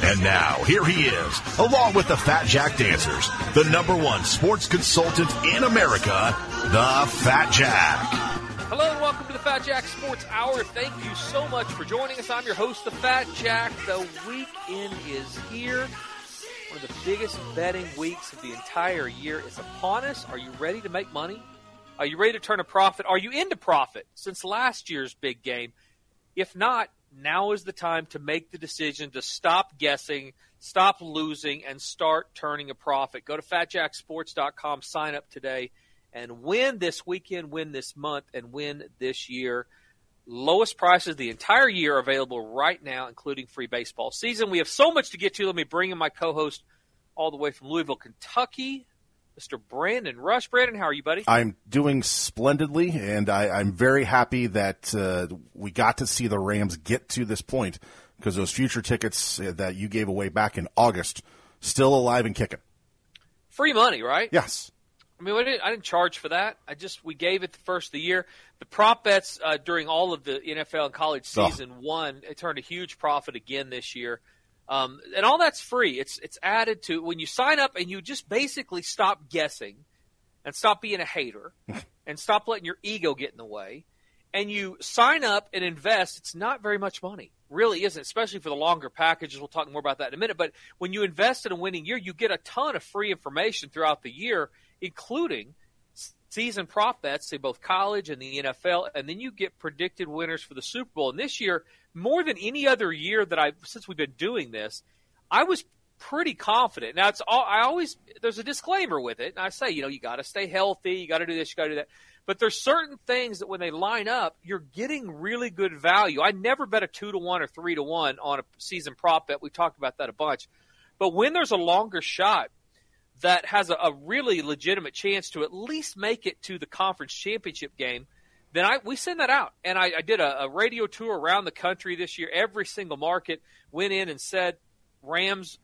And now, here he is, along with the Fat Jack Dancers, the number one sports consultant in America, the Fat Jack. Hello and welcome to the Fat Jack Sports Hour. Thank you so much for joining us. I'm your host, the Fat Jack. The weekend is here. One of the biggest betting weeks of the entire year is upon us. Are you ready to make money? Are you ready to turn a profit? Are you into profit since last year's big game? If not, now is the time to make the decision to stop guessing, stop losing, and start turning a profit. Go to fatjacksports.com, sign up today, and win this weekend, win this month, and win this year. Lowest prices the entire year available right now, including free baseball season. We have so much to get to. Let me bring in my co host all the way from Louisville, Kentucky. Mr. Brandon Rush. Brandon, how are you, buddy? I'm doing splendidly, and I, am very happy that uh, we got to see the Rams get to this point because those future tickets that you gave away back in August still alive and kicking. Free money, right? Yes. I mean, I didn't, I didn't charge for that. I just we gave it the first of the year. The prop bets uh, during all of the NFL and college season oh. one it turned a huge profit again this year. Um, and all that's free. It's it's added to when you sign up and you just basically stop guessing and stop being a hater and stop letting your ego get in the way and you sign up and invest. It's not very much money, really isn't, especially for the longer packages. We'll talk more about that in a minute. But when you invest in a winning year, you get a ton of free information throughout the year, including season prop bets in both college and the NFL, and then you get predicted winners for the Super Bowl. And this year, more than any other year that I since we've been doing this, I was pretty confident. Now it's all I always there's a disclaimer with it, and I say you know you got to stay healthy, you got to do this, you got to do that. But there's certain things that when they line up, you're getting really good value. I never bet a two to one or three to one on a season prop bet. We talked about that a bunch. But when there's a longer shot that has a, a really legitimate chance to at least make it to the conference championship game, then I we send that out. And I, I did a, a, radio tour around the country this year. Every single market went in and said Rams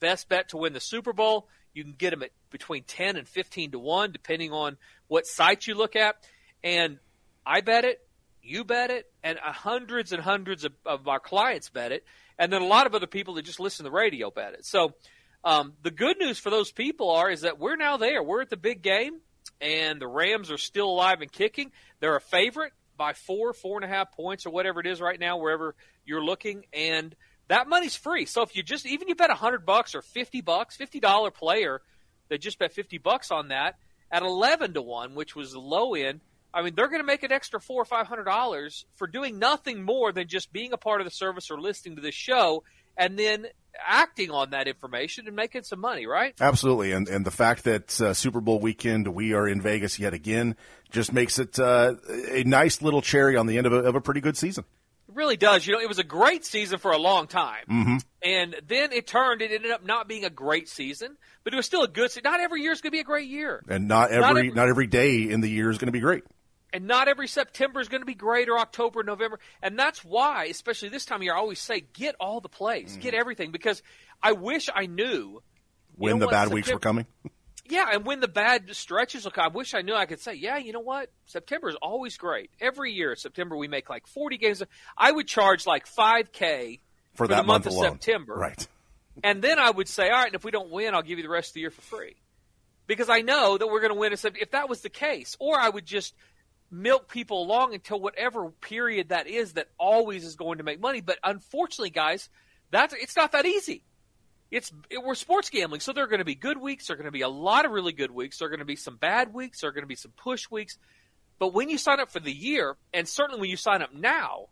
best bet to win the Super Bowl. You can get them at between ten and fifteen to one, depending on what site you look at. And I bet it, you bet it, and hundreds and hundreds of, of our clients bet it, and then a lot of other people that just listen to the radio bet it. So. Um, the good news for those people are is that we're now there. We're at the big game and the Rams are still alive and kicking. They're a favorite by four, four and a half points, or whatever it is right now, wherever you're looking, and that money's free. So if you just even you bet a hundred bucks or fifty bucks, fifty dollar player that just bet fifty bucks on that at eleven to one, which was the low end. I mean, they're going to make an extra four or five hundred dollars for doing nothing more than just being a part of the service or listening to this show, and then acting on that information and making some money, right? Absolutely, and and the fact that uh, Super Bowl weekend we are in Vegas yet again just makes it uh, a nice little cherry on the end of a, of a, pretty good season. It really does. You know, it was a great season for a long time, mm-hmm. and then it turned. It ended up not being a great season, but it was still a good season. Not every year is going to be a great year, and not every not every, not every day in the year is going to be great and not every September is going to be great or October, November. And that's why, especially this time of year, I always say get all the plays, mm. get everything, because I wish I knew when the bad September, weeks were coming. yeah, and when the bad stretches look, I wish I knew I could say, yeah, you know what? September is always great. Every year, September we make like forty games. I would charge like five k for, for that the month, month of September, right? And then I would say, all right, and if we don't win, I'll give you the rest of the year for free, because I know that we're going to win. If that was the case, or I would just milk people along until whatever period that is that always is going to make money. But unfortunately, guys, that's it's not that easy. it's it, we're sports gambling, so there are going to be good weeks. There are going to be a lot of really good weeks. There are going to be some bad weeks. There are going to be some push weeks. But when you sign up for the year, and certainly when you sign up now,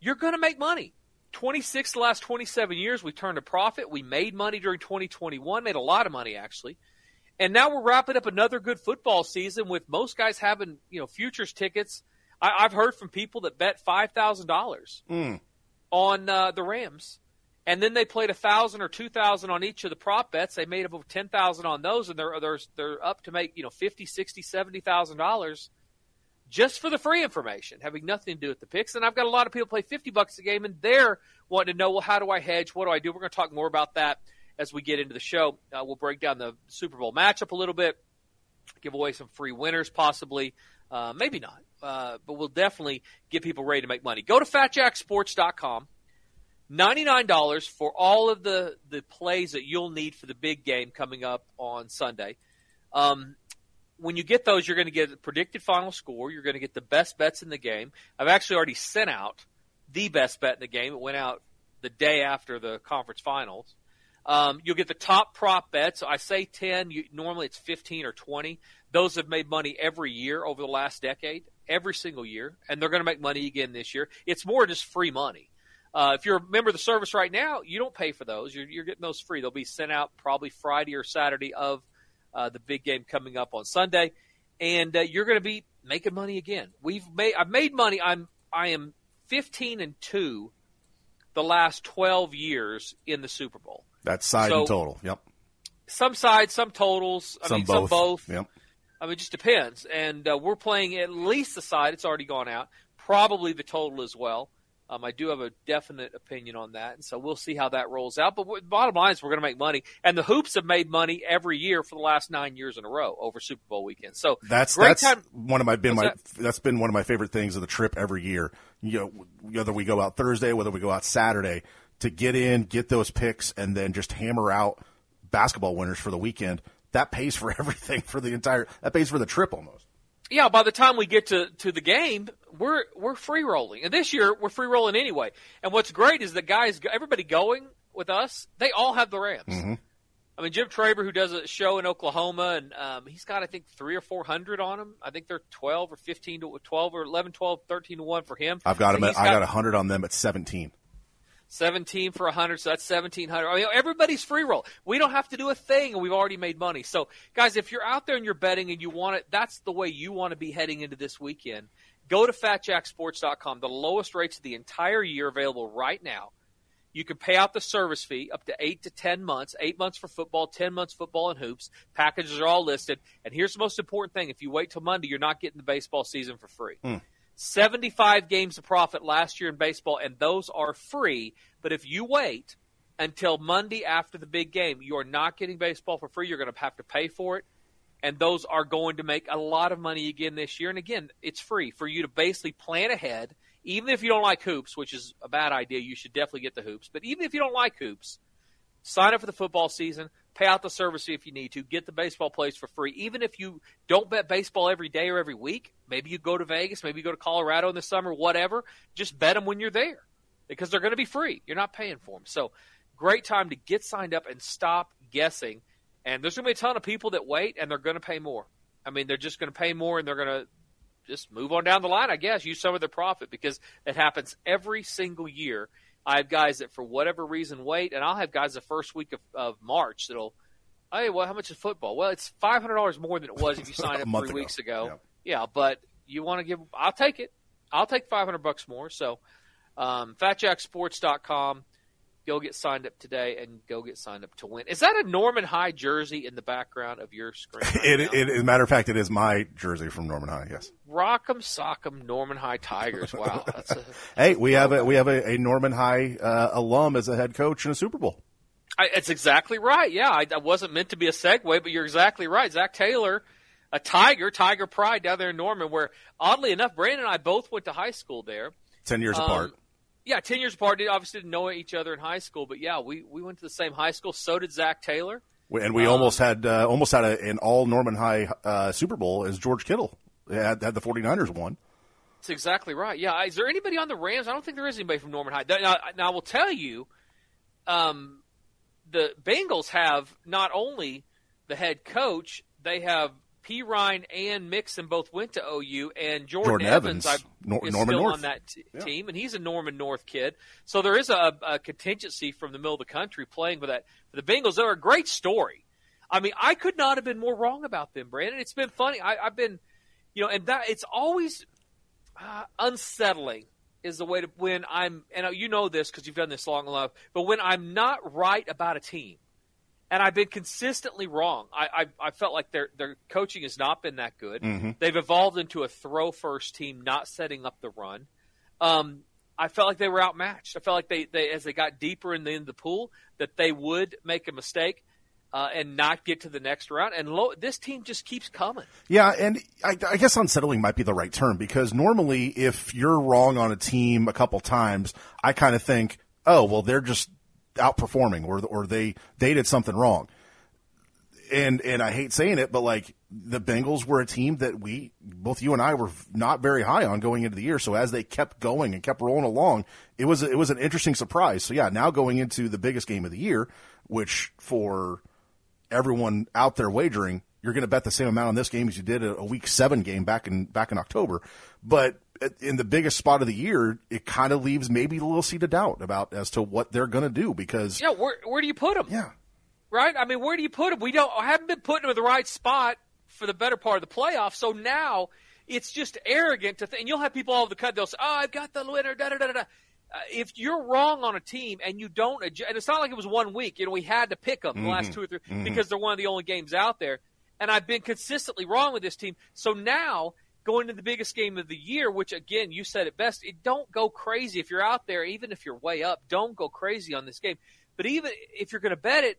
you're going to make money. 26 the last 27 years, we turned a profit. We made money during 2021, made a lot of money actually. And now we're wrapping up another good football season with most guys having, you know, futures tickets. I, have heard from people that bet $5,000 Mm. on uh, the Rams. And then they played a thousand or two thousand on each of the prop bets. They made up over ten thousand on those, and they're they're they're up to make you know fifty, sixty, seventy thousand dollars just for the free information, having nothing to do with the picks. And I've got a lot of people play 50 bucks a game and they're wanting to know, well, how do I hedge? What do I do? We're going to talk more about that as we get into the show. Uh, we'll break down the Super Bowl matchup a little bit, give away some free winners possibly. Uh, maybe not, uh, but we'll definitely get people ready to make money. Go to fatjacksports.com. $99 for all of the, the plays that you'll need for the big game coming up on Sunday. Um, when you get those, you're going to get a predicted final score. You're going to get the best bets in the game. I've actually already sent out the best bet in the game. It went out the day after the conference finals. Um, you'll get the top prop bets. I say 10. You, normally it's 15 or 20. Those have made money every year over the last decade, every single year, and they're going to make money again this year. It's more just free money. Uh, if you're a member of the service right now, you don't pay for those. You're, you're getting those free. They'll be sent out probably Friday or Saturday of uh, the big game coming up on Sunday, and uh, you're going to be making money again. We've made I've made money. I'm I am 15 and two the last 12 years in the Super Bowl. That's side So- and total. Yep. Some sides, some totals. I Some mean, both. some both. Yep. I mean, it just depends. And uh, we're playing at least the side. It's already gone out. Probably the total as well. Um, I do have a definite opinion on that, and so we'll see how that rolls out. But w- bottom line is, we're going to make money, and the hoops have made money every year for the last nine years in a row over Super Bowl weekend. So That's great that's time. one of my been my What's that's been one of my favorite things of the trip every year. You know, whether we go out Thursday, whether we go out Saturday, to get in, get those picks, and then just hammer out basketball winners for the weekend. That pays for everything for the entire. That pays for the trip almost. yeah, by the time we get to, to the game, we're we're free rolling, and this year we're free rolling anyway. And what's great is the guys, everybody going with us, they all have the Rams. I mean, Jim Traber, who does a show in Oklahoma, and um, he's got I think three or four hundred on him. I think they're twelve or fifteen to twelve or 11, 12, 13 to one for him. I've got So them. At, he's I got a hundred on them at seventeen. 17 for 100, so that's 1700. I mean, everybody's free roll. We don't have to do a thing, and we've already made money. So, guys, if you're out there and you're betting and you want it, that's the way you want to be heading into this weekend. Go to fatjacksports.com. The lowest rates of the entire year available right now. You can pay out the service fee up to eight to 10 months, eight months for football, 10 months football and hoops. Packages are all listed. And here's the most important thing if you wait till Monday, you're not getting the baseball season for free. Hmm. 75 games of profit last year in baseball, and those are free. But if you wait until Monday after the big game, you are not getting baseball for free. You're going to have to pay for it. And those are going to make a lot of money again this year. And again, it's free for you to basically plan ahead. Even if you don't like hoops, which is a bad idea, you should definitely get the hoops. But even if you don't like hoops, sign up for the football season, pay out the service if you need to, get the baseball plays for free. Even if you don't bet baseball every day or every week, maybe you go to Vegas, maybe you go to Colorado in the summer, whatever, just bet them when you're there because they're going to be free. You're not paying for them. So, great time to get signed up and stop guessing. And there's going to be a ton of people that wait and they're going to pay more. I mean, they're just going to pay more and they're going to just move on down the line, I guess, use some of their profit because it happens every single year. I have guys that, for whatever reason, wait, and I'll have guys the first week of, of March that'll, hey, well, how much is football? Well, it's five hundred dollars more than it was if you signed up three ago. weeks ago. Yep. Yeah, but you want to give, I'll take it. I'll take five hundred bucks more. So, um, FatJackSports.com. Go get signed up today and go get signed up to win. Is that a Norman High jersey in the background of your screen? right It, it, as a matter of fact, it is my jersey from Norman High. Yes. Rock'em Sock'em Norman High Tigers. Wow, that's a, Hey, we have a we have a, a Norman High uh, alum as a head coach in a Super Bowl. I, it's exactly right. Yeah, I, I wasn't meant to be a segue, but you're exactly right. Zac Taylor, a Tiger, Tiger Pride down there in Norman, where oddly enough, Brandon and I both went to high school there. Ten years Um, apart. Yeah, ten years apart. Obviously didn't know each other in high school, but yeah, we we went to the same high school. So did Zac Taylor. And we um, almost had uh, almost had a, an all Norman High uh, Super Bowl as George Kittle had, had the 49ers won. That's exactly right. Yeah. Is there anybody on the Rams? I don't think there is anybody from Norman High. Now, now I will tell you, um, the Bengals have not only the head coach, they have P. Ryan and Mixon both went to OU, and Jordan, Jordan Evans, Evans, I, Nor- is Norman still North. on that t- Yeah. team, and he's a Norman North kid. So there is a, a contingency from the middle of the country playing with that. For the Bengals, they're a great story. I mean, I could not have been more wrong about them, Brandon. It's been funny. I, I've been, you know, and that it's always uh, unsettling is the way to when I'm, and you know this because you've done this long enough. But when I'm not right about a team, and I've been consistently wrong. I, I, I felt like their their coaching has not been that good. They've evolved into a throw first team, not setting up the run. Um, I felt like they were outmatched. I felt like they, they as they got deeper in the, in the pool that they would make a mistake uh, and not get to the next round. And lo, this team just keeps coming. Yeah, and I, I guess unsettling might be the right term because normally, if you're wrong on a team a couple times, I kind of think, oh, well, they're just outperforming, or or they they did something wrong. And and I hate saying it, but like the Bengals were a team that we both you and I were not very high on going into the year. So as they kept going and kept rolling along, it was it was an interesting surprise. So yeah, now going into the biggest game of the year, which for everyone out there wagering, you're going to bet the same amount on this game as you did a, a week seven game back in back in October. But in the biggest spot of the year, it kind of leaves maybe a little seed of doubt about as to what they're going to do because Yeah, where where do you put them? yeah, right? I mean, where do you put them? We don't I haven't been putting them in the right spot for the better part of the playoffs. So now it's just arrogant to think. And you'll have people all over the cut. They'll say, "Oh, I've got the winner." Da da da da. Uh, if you're wrong on a team and you don't, adjust, and it's not like it was one week. You know, we had to pick them the last two or 3 because they're one of the only games out there. And I've been consistently wrong with this team. So now going to the biggest game of the year, which again you said it best, it don't go crazy if you're out there, even if you're way up. Don't go crazy on this game. But even if you're going to bet it,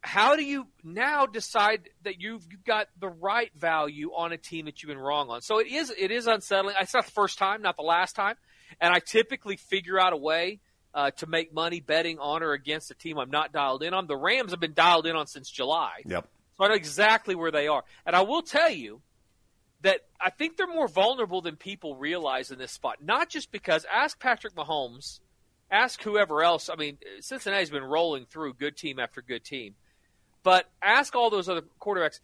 how do you now decide that you've got the right value on a team that you've been wrong on? So it is it is unsettling. It's not the first time, not the last time, and I typically figure out a way uh, to make money betting on or against a team I'm not dialed in on. The Rams have been dialed in on since July, yep, so I know exactly where they are, and I will tell you that I think they're more vulnerable than people realize in this spot. Not just because ask Patrick Mahomes, ask whoever else. I mean, Cincinnati's been rolling through good team after good team. But ask all those other quarterbacks.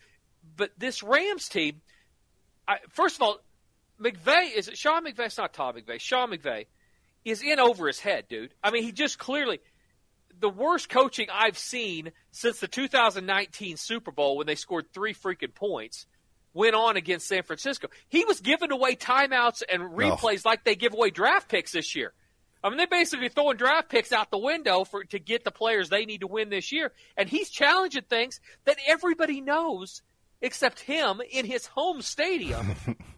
But this Rams team, I, first of all, McVay is Sean McVay? It's not Tom McVay. Sean McVay is in over his head, dude. I mean, he just clearly the worst coaching I've seen since the 2019 Super Bowl when they scored three freaking points went on against San Francisco. He was giving away timeouts and replays like they give away draft picks this year. I mean, they're basically throwing draft picks out the window for to get the players they need to win this year, and he's challenging things that everybody knows except him in his home stadium.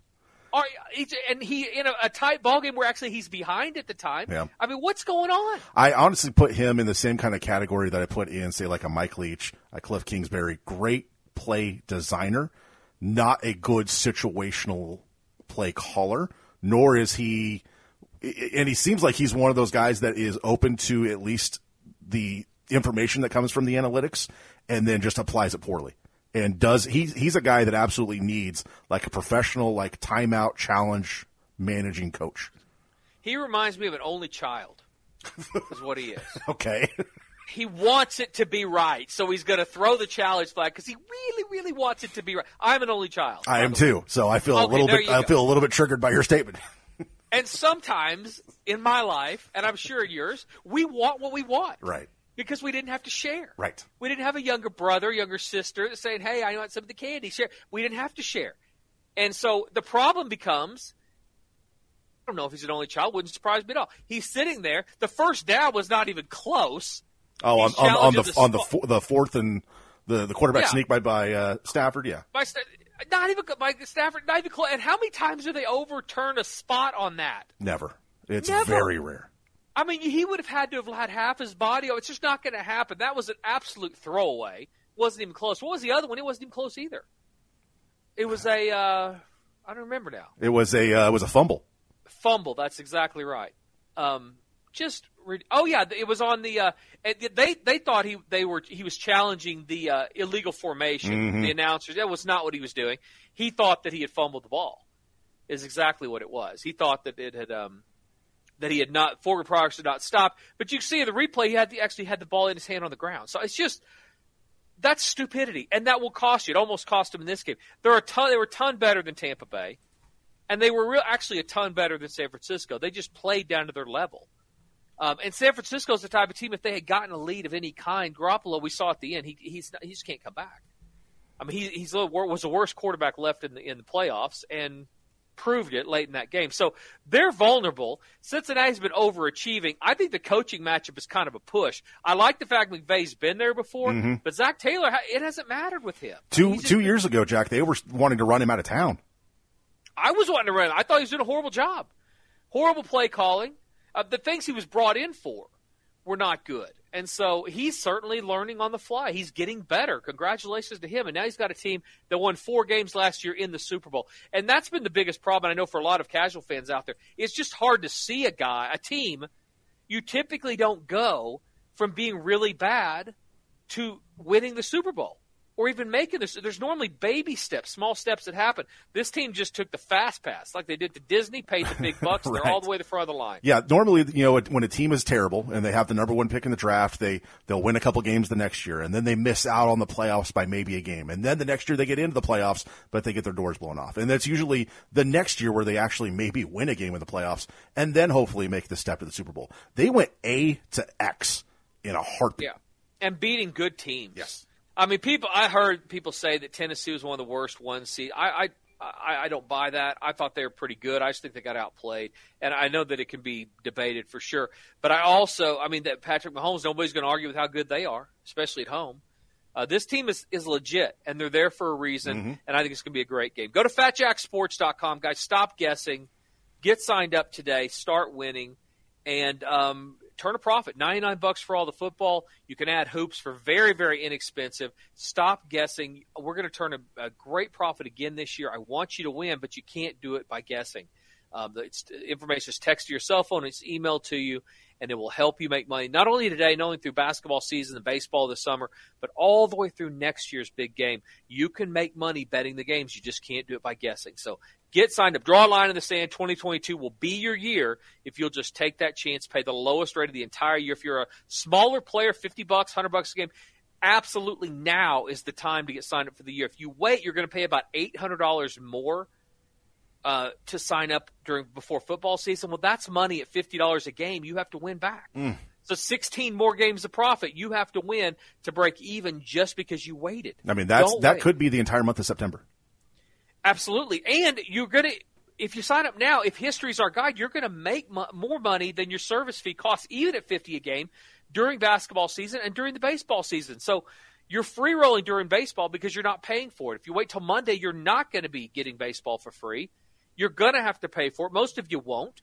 Are, he's- and he in a, a tight ball game where actually he's behind at the time. Yeah. I mean, what's going on? I honestly put him in the same kind of category that I put in, say, like a Mike Leach, a Cliff Kingsbury. Great play designer, not a good situational play caller, nor is he. And he seems like he's one of those guys that is open to at least the information that comes from the analytics and then just applies it poorly. And does he's he's a guy that absolutely needs like a professional like timeout challenge managing coach. He reminds me of an only child. is what he is. Okay. he wants it to be right, so he's going to throw the challenge flag because he really, really wants it to be right. I'm an only child. I am too. So I feel a little bit. I go. feel a little bit triggered by your statement. And sometimes in my life, and I'm sure in yours, we want what we want. Right. Because we didn't have to share. Right. We didn't have a younger brother, younger sister saying, "Hey, I want some of the candy." Share. We didn't have to share, and so the problem becomes. I don't know if he's an only child. Wouldn't surprise me at all. He's sitting there. The first down was not even close. Oh, on, on, on the the on the spot. the fourth and the the quarterback Yeah. sneak by by uh, Stafford. Yeah. By Sta- not even by Stafford, not even close. And how many times do they overturn a spot on that? Never. It's Never. very rare. I mean, he would have had to have had half his body. Oh, it's just not going to happen. That was an absolute throwaway. Wasn't even close. What was the other one? It wasn't even close either. It was a uh, I don't remember now. It was a uh, it was a fumble. Fumble. That's exactly right. Um, just re- oh yeah, it was on the. Uh, they they thought he they were he was challenging the uh, illegal formation. The announcers that was not what he was doing. He thought that he had fumbled the ball. Is exactly what it was. He thought that it had um, that he had not forward progress did not stop. But you see in the replay, he had the, actually had the ball in his hand on the ground. So it's just that's stupidity, and that will cost you. It almost cost him in this game. They're a ton. They were a ton better than Tampa Bay, and they were real, actually a ton better than San Francisco. They just played down to their level. Um, and San Francisco is the type of team if they had gotten a lead of any kind, Garoppolo, we saw at the end, he he's he just can't come back. I mean, he he's was the worst quarterback left in the in the playoffs, and proved it late in that game. So they're vulnerable. Cincinnati's been overachieving. I think the coaching matchup is kind of a push. I like the fact McVay's been there before, mm-hmm. but Zac Taylor, it hasn't mattered with him. Two two years ago, Jack, they were wanting to run him out of town. I was wanting to run. Him. I thought he was doing a horrible job, horrible play calling. Uh, the things he was brought in for were not good. And so he's certainly learning on the fly. He's getting better. Congratulations to him. And now he's got a team that won four games last year in the Super Bowl. And that's been the biggest problem. I know for a lot of casual fans out there, it's just hard to see a guy, a team, you typically don't go from being really bad to winning the Super Bowl or even making this. There's normally baby steps, small steps that happen. This team just took the fast pass, like they did to Disney, paid the big bucks. right. They're all the way to the front of the line. Yeah, normally, you know, when a team is terrible and they have the number one pick in the draft, they they'll win a couple games the next year, and then they miss out on the playoffs by maybe a game, and then the next year they get into the playoffs, but they get their doors blown off, and that's usually the next year where they actually maybe win a game in the playoffs, and then hopefully make the step to the Super Bowl. They went A to X in a heartbeat. Yeah, and beating good teams. Yes. I mean, people. I heard people say that Tennessee was one of the worst one seed. I, I, I, I don't buy that. I thought they were pretty good. I just think they got outplayed, and I know that it can be debated for sure. But I also, I mean, that Patrick Mahomes. Nobody's going to argue with how good they are, especially at home. Uh, this team is, is legit, and they're there for a reason, mm-hmm. and I think it's going to be a great game. Go to fatjacksports.com, guys. Stop guessing. Get signed up today. Start winning. And um, turn a profit. 99 bucks for all the football. You can add hoops for very, very inexpensive. Stop guessing. We're going to turn a, a great profit again this year. I want you to win, but you can't do it by guessing. Um, it's, information is text to your cell phone, it's emailed to you, and it will help you make money not only today, not only through basketball season and baseball this summer, but all the way through next year's big game. You can make money betting the games. You just can't do it by guessing. So Get signed up. Draw a line in the sand. 2022 will be your year if you'll just take that chance, pay the lowest rate of the entire year. If you're a smaller player, 50 bucks, 100 bucks a game, absolutely now is the time to get signed up for the year. If you wait, you're going to pay about $800 more uh, to sign up during before football season. Well, that's money at $50 a game. You have to win back. Mm. So 16 more games of profit you have to win to break even just because you waited. I mean, that's Don't that wait. could be the entire month of September. Absolutely. And you're going to, if you sign up now, if history's our guide, you're going to make mo- more money than your service fee costs, even at 50 a game during basketball season and during the baseball season. So you're free rolling during baseball because you're not paying for it. If you wait till Monday, you're not going to be getting baseball for free. You're going to have to pay for it. Most of you won't.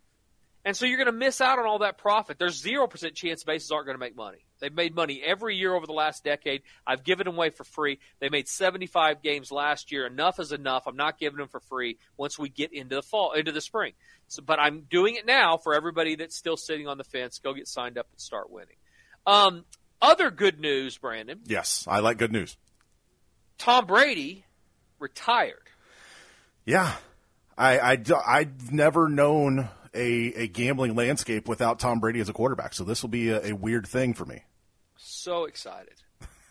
And so you're going to miss out on all that profit. There's 0% chance bases aren't going to make money. They've made money every year over the last decade. I've given them away for free. They made 75 games last year. Enough is enough. I'm not giving them for free once we get into the fall, into the spring. So, but I'm doing it now for everybody that's still sitting on the fence. Go get signed up and start winning. Um, other good news, Brandon. Yes, I like good news. Tom Brady retired. Yeah, I, I I've never known a, a gambling landscape without Tom Brady as a quarterback. So this will be a, a weird thing for me. So excited.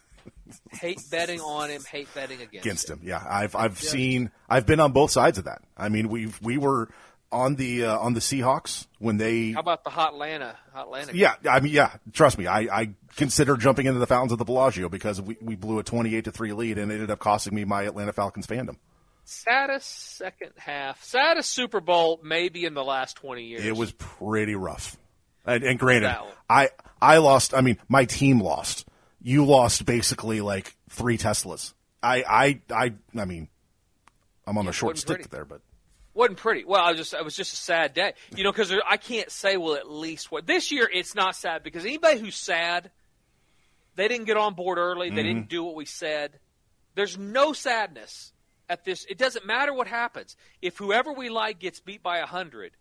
hate betting on him, hate betting against, against him. him. Yeah, I've I've yeah. seen I've been on both sides of that. I mean, we we were on the uh, on the Seahawks when they. How about the Hot Atlanta? Hot Atlanta. Yeah, I mean, yeah. Trust me, I, I consider jumping into the fountains of the Bellagio because we, we blew a twenty eight to three lead and it ended up costing me my Atlanta Falcons fandom. Saddest second half, saddest Super Bowl maybe in the last twenty years. It was pretty rough. And, and granted, I I lost. I mean, my team lost. You lost basically like three Teslas. I I I I mean, I'm on yeah, a short stick pretty. there, but wasn't pretty. Well, I was just it was just a sad day, you know, because I can't say well at least what this year it's not sad because anybody who's sad, they didn't get on board early, they mm-hmm. didn't do what we said. There's no sadness at this. It doesn't matter what happens. If whoever we like gets beat by a hundred,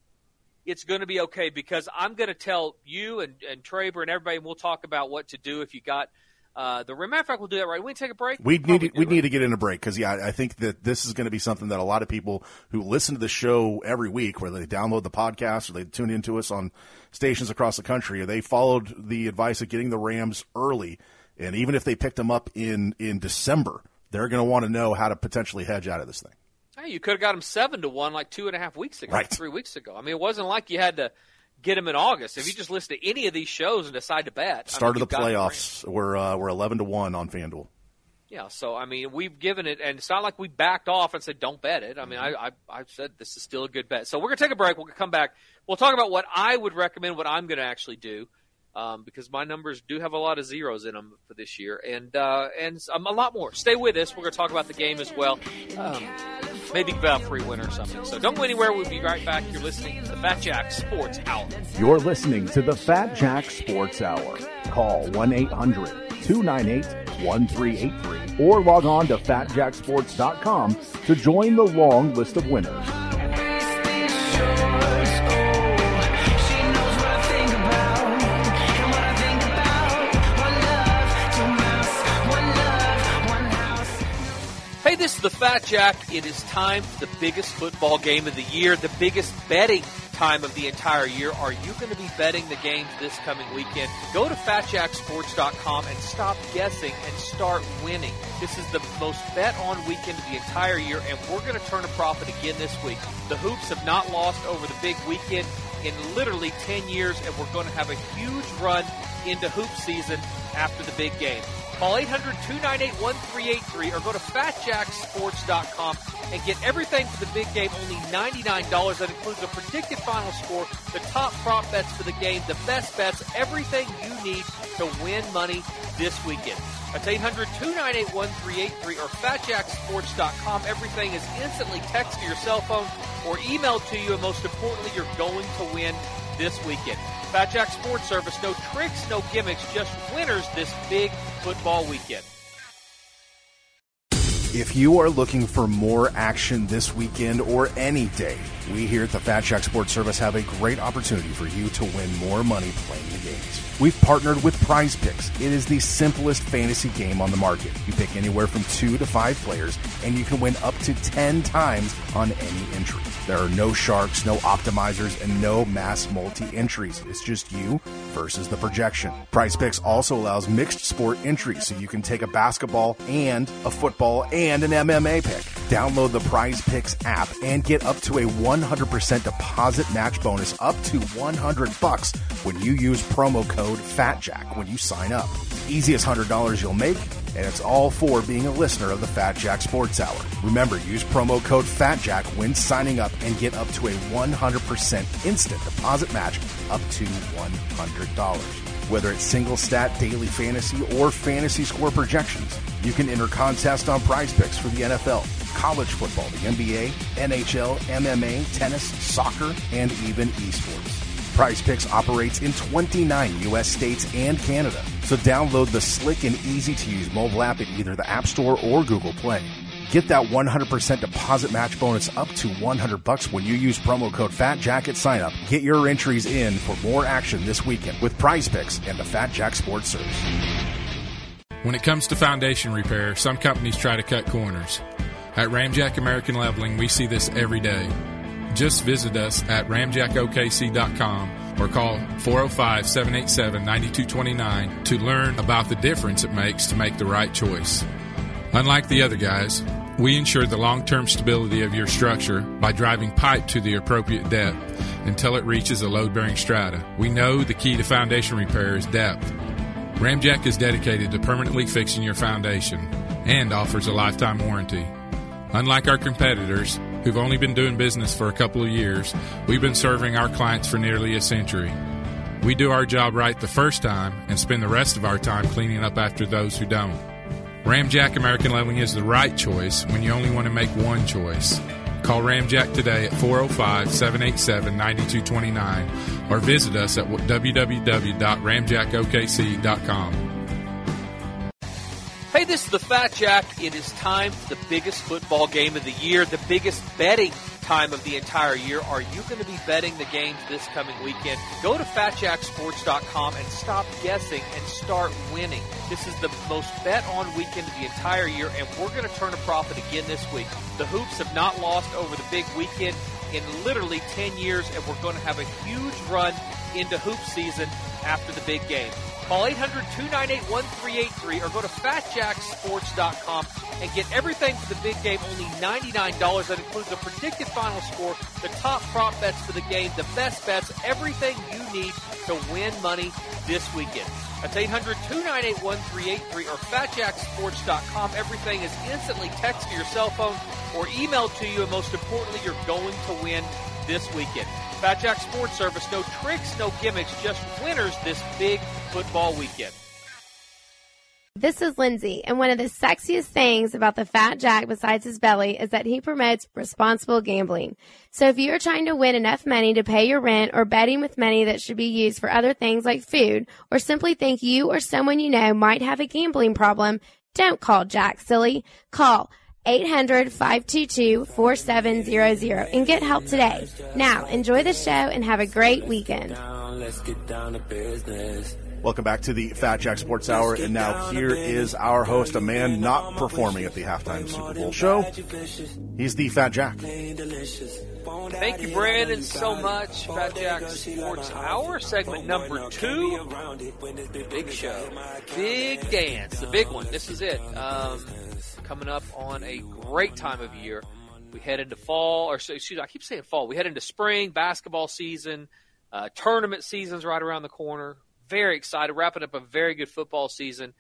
it's going to be okay because I'm going to tell you and and Traber and everybody, and we'll talk about what to do if you got uh, the matter of fact, we'll do that right. We take a break. We need do, we need to get in a break because yeah, I think that this is going to be something that a lot of people who listen to the show every week, whether they download the podcast or they tune into us on stations across the country, or they followed the advice of getting the Rams early, and even if they picked them up in in December, they're going to want to know how to potentially hedge out of this thing. Hey, you could have got them seven to one like two and a half weeks ago, Right. three weeks ago. I mean, it wasn't like you had to get them in August. If you just listen to any of these shows and decide to bet, I mean, Start of the playoffs, we're uh, we're eleven to one on FanDuel. Yeah, so I mean, we've given it, and it's not like we backed off and said don't bet it. I mean, Mm-hmm. I, I I've said this is still a good bet. So we're gonna take a break. We'll come back. We'll talk about what I would recommend, what I'm gonna actually do, um, because my numbers do have a lot of zeros in them for this year, and uh, and um, a lot more. Stay with us. We're gonna talk about the game as well. Um, maybe about free win or something. So don't go anywhere. We'll be right back. You're listening to the Fat Jack Sports Hour. You're listening to the Fat Jack Sports Hour. Call 1 800 298 1383 or log on to fatjacksports.com to join the long list of winners. The Fat Jack. It is time for the biggest football game of the year, the biggest betting time of the entire year. Are you going to be betting the games this coming weekend? Go to fatjacksports.com and stop guessing and start winning. This is the most bet on weekend of the entire year, and we're going to turn a profit again this week. The Hoops have not lost over the big weekend in literally 10 years, and we're going to have a huge run into hoop season after the big game. Call 800-298-1383 or go to fatjacksports.com and get everything for the big game, only $99. That includes a predicted final score, the top prop bets for the game, the best bets, everything you need to win money this weekend. That's 800-298-1383 or fatjacksports.com. Everything is instantly text to your cell phone or emailed to you, and most importantly, you're going to win this weekend. Fat Jack Sports Service, no tricks, no gimmicks, just winners this big football weekend. If you are looking for more action this weekend or any day, we here at the Fat Jack Sports Service have a great opportunity for you to win more money playing the games. We've partnered with Prize Picks. It is the simplest fantasy game on the market. You pick anywhere from two to five players, and you can win up to 10 times on any entry. There are no sharks, no optimizers, and no mass multi entries. It's just you versus the projection. Prize Picks also allows mixed sport entries, so you can take a basketball and a football and an MMA pick. Download the Prize Picks app and get up to a 100% deposit match bonus up to 100 bucks when you use promo code FATJACK when you sign up. Easiest $100 you'll make, and it's all for being a listener of the Fat Jack Sports Hour. Remember, use promo code FATJACK when signing up and get up to a 100% instant deposit match up to $100. Whether it's single stat, daily fantasy, or fantasy score projections, you can enter contests on prize picks for the NFL, college football, the NBA, NHL, MMA, tennis, soccer, and even esports. Prize Picks operates in 29 U.S. states and Canada. So download the slick and easy to use mobile app at either the App Store or Google Play. Get that 100% deposit match bonus up to 100 bucks when you use promo code FATJACK at sign up. Get your entries in for more action this weekend with Prize Picks and the Fat Jack Sports Service. When it comes to foundation repair, some companies try to cut corners. At Ramjack American Leveling, we see this every day. Just visit us at ramjackokc.com or call 405 787 9229 to learn about the difference it makes to make the right choice. Unlike the other guys, we ensure the long term stability of your structure by driving pipe to the appropriate depth until it reaches a load bearing strata. We know the key to foundation repair is depth. Ramjack is dedicated to permanently fixing your foundation and offers a lifetime warranty. Unlike our competitors, who've only been doing business for a couple of years, we've been serving our clients for nearly a century. We do our job right the first time and spend the rest of our time cleaning up after those who don't. Ramjack American Leveling is the right choice when you only want to make one choice. Call Ramjack today at 405 787 9229 or visit us at www.ramjackokc.com. Hey, this is the Fat Jack. It is time for the biggest football game of the year, the biggest betting time of the entire year. Are you going to be betting the games this coming weekend? Go to fatjacksports.com and stop guessing and start winning. This is the most bet on weekend of the entire year, and we're going to turn a profit again this week. The Hoops have not lost over the big weekend in literally 10 years, and we're going to have a huge run into hoop season after the big game. Call 800-298-1383 or go to fatjacksports.com and get everything for the big game, only $99. That includes the predicted final score, the top prop bets for the game, the best bets, everything you need to win money this weekend. That's 800-298-1383 or fatjacksports.com. Everything is instantly text to your cell phone or emailed to you, and most importantly, you're going to win this weekend. Fat Jack Sports Service, no tricks, no gimmicks, just winners this big football weekend. This is Lindsay, and one of the sexiest things about the Fat Jack besides his belly is that he promotes responsible gambling. So if you're trying to win enough money to pay your rent or betting with money that should be used for other things like food, or simply think you or someone you know might have a gambling problem, don't call Jack Silly. Call 800-522-4700 and get help today. Now, enjoy the show and have a great weekend. Welcome back to the Fat Jack Sports Hour, and now here is our host, a man not performing at the halftime Super Bowl show. He's the Fat Jack. Thank you, Brandon, so much. Fat Jack Sports Hour, segment number two. Big show. Big dance. The big one. This is it. Um, coming up on a great time of year. We head into fall, or excuse me, I keep saying fall. We head into spring, basketball season, uh, tournament season's right around the corner. Very excited, wrapping up a very good football season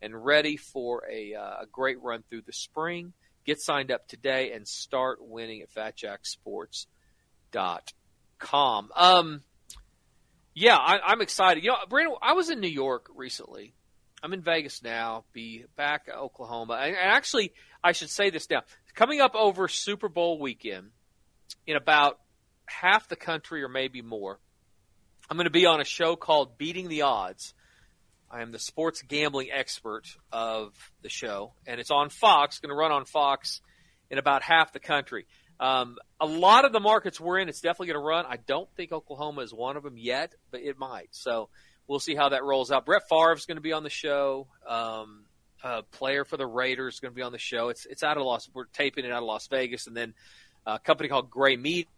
and ready for a, uh, a great run through the spring. Get signed up today and start winning at fatjacksports.com. Um, yeah, I, I'm excited. You know, Brandon, I was in New York recently. I'm in Vegas now. Be back at Oklahoma, and, and actually, I should say this now. Coming up over Super Bowl weekend, in about half the country or maybe more, I'm going to be on a show called Beating the Odds. I am the sports gambling expert of the show, and it's on Fox. Going to run on Fox in about half the country. Um, a lot of the markets we're in, it's definitely going to run. I don't think Oklahoma is one of them yet, but it might. So we'll see how that rolls out. Brett Favre is going to be on the show. Um, a player for the Raiders is going to be on the show. It's it's out of Las. We're taping it out of Las Vegas, and then a company called Gray Meat,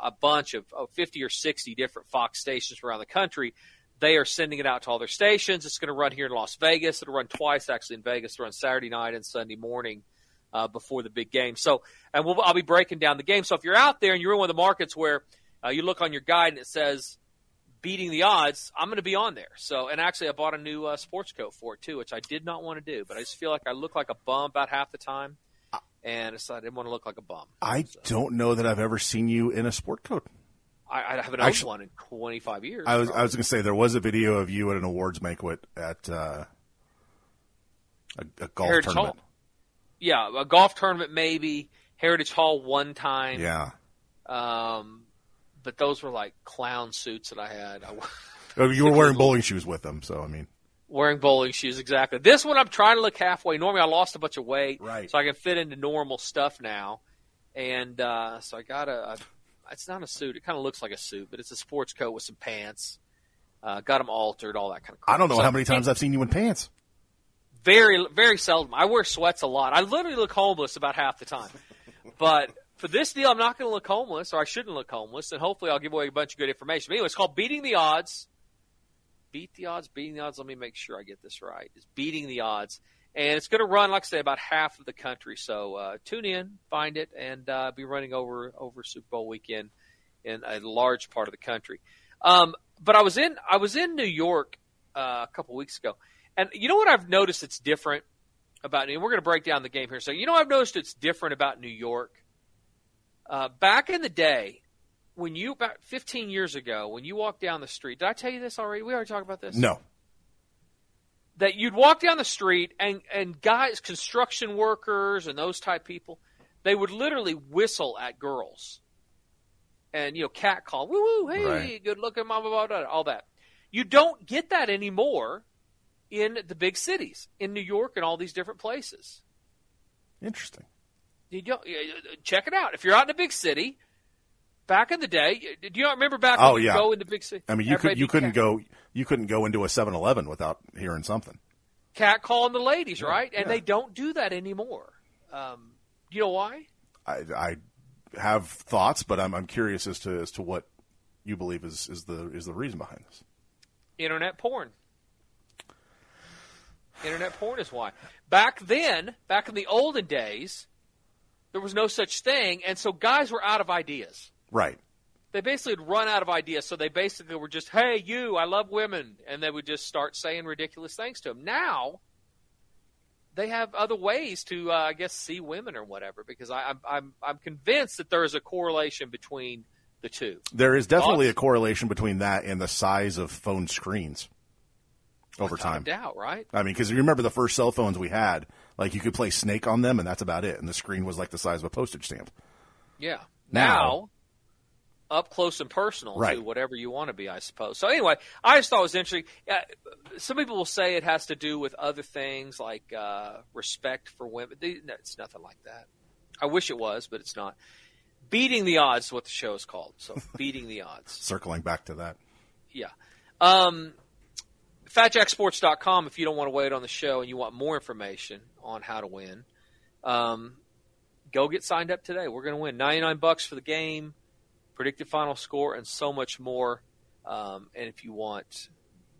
a bunch of, of 50 or 60 different Fox stations around the country. They are sending it out to all their stations. It's going to run here in Las Vegas. It'll run twice actually in Vegas. It'll run Saturday night and Sunday morning uh, before the big game. So, and we'll, I'll be breaking down the game. So if you're out there and you're in one of the markets where uh, you look on your guide and it says beating the odds, I'm going to be on there. So, and actually, I bought a new uh, sports coat for it too, which I did not want to do, but I just feel like I look like a bum about half the time, and so I didn't want to look like a bum. I so. don't know that I've ever seen you in a sport coat. I, I haven't owned Actually, one in 25 years. I was probably. I was going to say there was a video of you at an awards banquet at uh, a, a, golf Heritage tournament. Hall. Yeah, a golf tournament maybe. Heritage Hall one time. Yeah. Um, but those were like clown suits that I had. I, oh, you were wearing bowling shoes with them, so I mean. Wearing bowling shoes, exactly. This one I'm trying to look halfway. Normally I lost a bunch of weight, right? So I can fit into normal stuff now, and uh, so I got a, a. It's not a suit. It kind of looks like a suit, but it's a sports coat with some pants. Uh, got them altered, all that kind of. Crap. I don't know so, how many times I've seen you in pants. Very, very seldom. I wear sweats a lot. I literally look homeless about half the time, but for this deal, I'm not going to look homeless, or I shouldn't look homeless, and hopefully I'll give away a bunch of good information. But anyway, it's called Beating the Odds. Beat the odds, beating the odds. Let me make sure I get this right. It's beating the odds, and it's going to run, like I say, about half of the country. So uh, tune in, find it, and uh, be running over over Super Bowl weekend in a large part of the country. Um, but I was in I was in New York uh, a couple weeks ago, and you know what I've noticed? It's different about New. We're going to break down the game here. So you know I've noticed it's different about New York. Uh, back in the day, when you about 15 years ago, when you walked down the street, did I tell you this already? We already talked about this. No. That you'd walk down the street and and guys, construction workers, and those type people, they would literally whistle at girls, and you know, cat call, woo woo, hey, Right. good looking, blah blah blah, blah, all that. You don't get that anymore in the big cities, in New York and all these different places. Interesting. You don't, check it out. If you're out in a big city, back in the day, do you not remember back Oh when yeah. you go into big city? I mean, you could you couldn't cat, go you couldn't go into a 7-Eleven without hearing something. cat calling the ladies, right? And yeah. they don't do that anymore. Um, you know why? I, I have thoughts, but I'm I'm curious as to as to what you believe is, is the is the reason behind this. Internet porn. Internet porn is why. Back then, back in the olden days, there was no such thing, and so guys were out of ideas. Right. They basically had run out of ideas, so they basically were just, "Hey, you, I love women," and they would just start saying ridiculous things to them. Now, they have other ways to, uh, I guess, see women or whatever. Because I, I'm, I'm, I'm convinced that there is a correlation between the two. There is definitely a correlation between that and the size of phone screens over Without time. doubt, right? I mean, because you remember the first cell phones we had, like you could play Snake on them, and that's about it. And the screen was like the size of a postage stamp. Yeah. Now- Now, up close and personal Right. to whatever you want to be, I suppose. So anyway, I just thought it was interesting. Uh, some people will say it has to do with other things like uh, respect for women. No, It's nothing like that. I wish it was, but it's not. Beating the odds is what the show is called. So beating the odds. Circling back to that. Yeah. Um, FatJackSports.com if you don't want to wait on the show and you want more information on how to win. Um, go get signed up today. We're going to win 99 bucks for the game, predicted final score, and so much more. Um, and if you want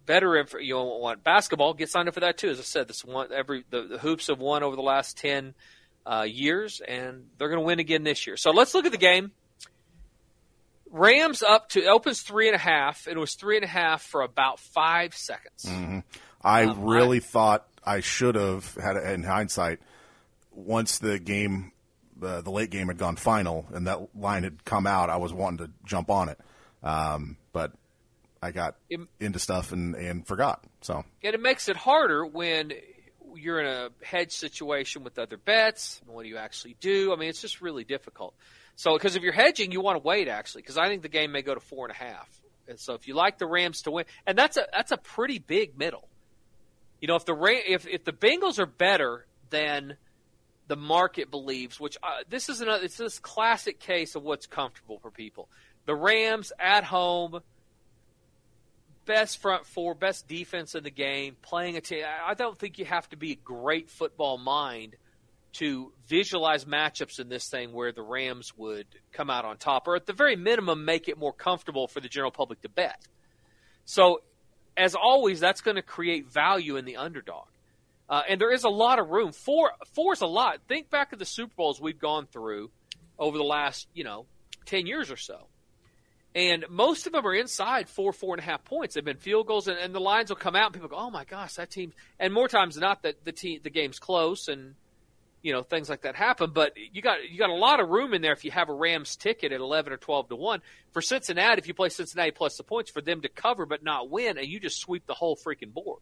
better info, you want basketball, get signed up for that too. As I said, this one every the, the hoops have won over the last 10 uh, years, and they're going to win again this year. So let's look at the game. Rams up to opens three and a half. It was three and a half for about five seconds. hmm I Um, really thought I should have had, in hindsight, once the game, uh, the late game had gone final and that line had come out, I was wanting to jump on it, um, but I got It- into stuff and, and forgot. So And it makes it harder when you're in a hedge situation with other bets. What do you actually do? I mean, it's just really difficult. So, because if you're hedging, you want to wait actually, because I think the game may go to four and a half. And so, if you like the Rams to win, and that's a that's a pretty big middle. You know, if the if if the Bengals are better than the market believes, which uh, this is another it's this classic case of what's comfortable for people. The Rams at home, best front four, best defense in the game, playing a team. I don't think you have to be a great football mind to visualize matchups in this thing where the Rams would come out on top, or at the very minimum, make it more comfortable for the general public to bet. So, as always, that's going to create value in the underdog. Uh, and there is a lot of room. Four, four is a lot. Think back to the Super Bowls we've gone through over the last, you know, 10 years or so. And most of them are inside four, four and a half points. They've been field goals, and, and the lines will come out, and people go, "Oh my gosh, that team!" And more times than not, the team, the game's close, and you know things like that happen. But you got you got a lot of room in there if you have a Rams ticket at eleven or twelve to one for Cincinnati. If you play Cincinnati plus the points for them to cover but not win, and you just sweep the whole freaking board.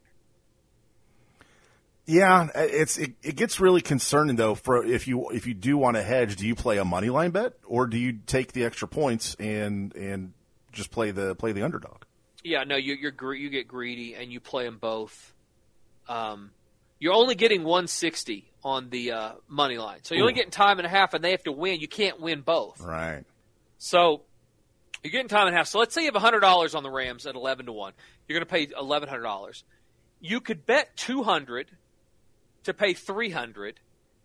yeah, it's it, it gets really concerning though. For if you if you do want to hedge, do you play a money line bet or do you take the extra points and and just play the play the underdog? Yeah, no, you, you're you get greedy and you play them both. Um, you're only getting 160 on the uh, money line, so you're only getting time and a half, and they have to win. You can't win both. Right. So you're getting time and a half. So let's say you have hundred dollars on the Rams at eleven to one. You're going to pay eleven hundred dollars. You could bet two hundred to pay three hundred,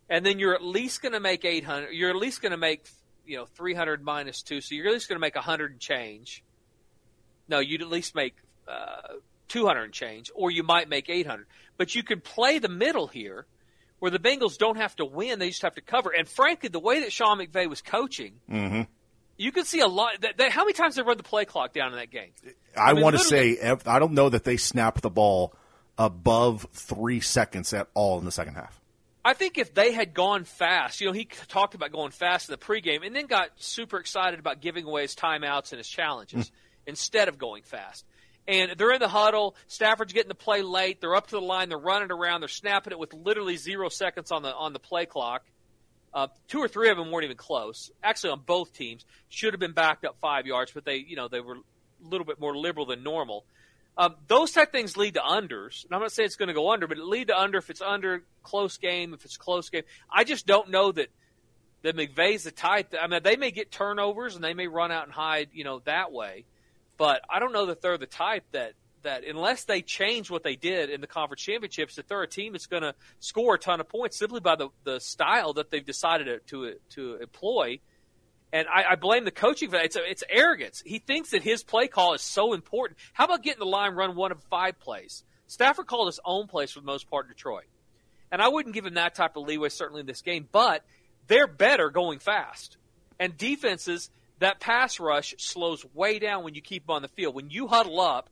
and then you're at least going to make eight hundred. You're at least going to make you know three hundred minus two, so you're at least going to make a hundred and change. No, you'd at least make uh, two hundred and change, or you might make eight hundred. But you could play the middle here, where the Bengals don't have to win; they just have to cover. And frankly, the way that Sean McVay was coaching Mm-hmm. you can see a lot. That, that, how many times they run the play clock down in that game? I, mean, want to say I don't know that they snapped the ball above three seconds at all in the second half. I think if they had gone fast, you know, he talked about going fast in the pregame, and then got super excited about giving away his timeouts and his challenges instead of going fast. And they're in the huddle. Stafford's getting the play late. They're up to the line. They're running around. They're snapping it with literally zero seconds on the on the play clock. Uh, two or three of them weren't even close. Actually, on both teams, should have been backed up five yards, but they, you know, they were a little bit more liberal than normal. Um, those type of things lead to unders. And I'm not saying it's going to go under, but it lead to under if it's under close game, if it's close game. I just don't know that that McVay's the type. That, I mean, they may get turnovers and they may run out and hide, you know, that way. But I don't know that they're the type that that unless they change what they did in the conference championships, that they're a team that's going to score a ton of points simply by the, the style that they've decided to to, to employ. And I, I blame the coaching for that. It's, it's arrogance. He thinks that his play call is so important. How about getting the line run one of five plays? Stafford called his own plays for the most part in Detroit. And I wouldn't give him that type of leeway, certainly in this game, but they're better going fast. And defenses, that pass rush slows way down when you keep them on the field. When you huddle up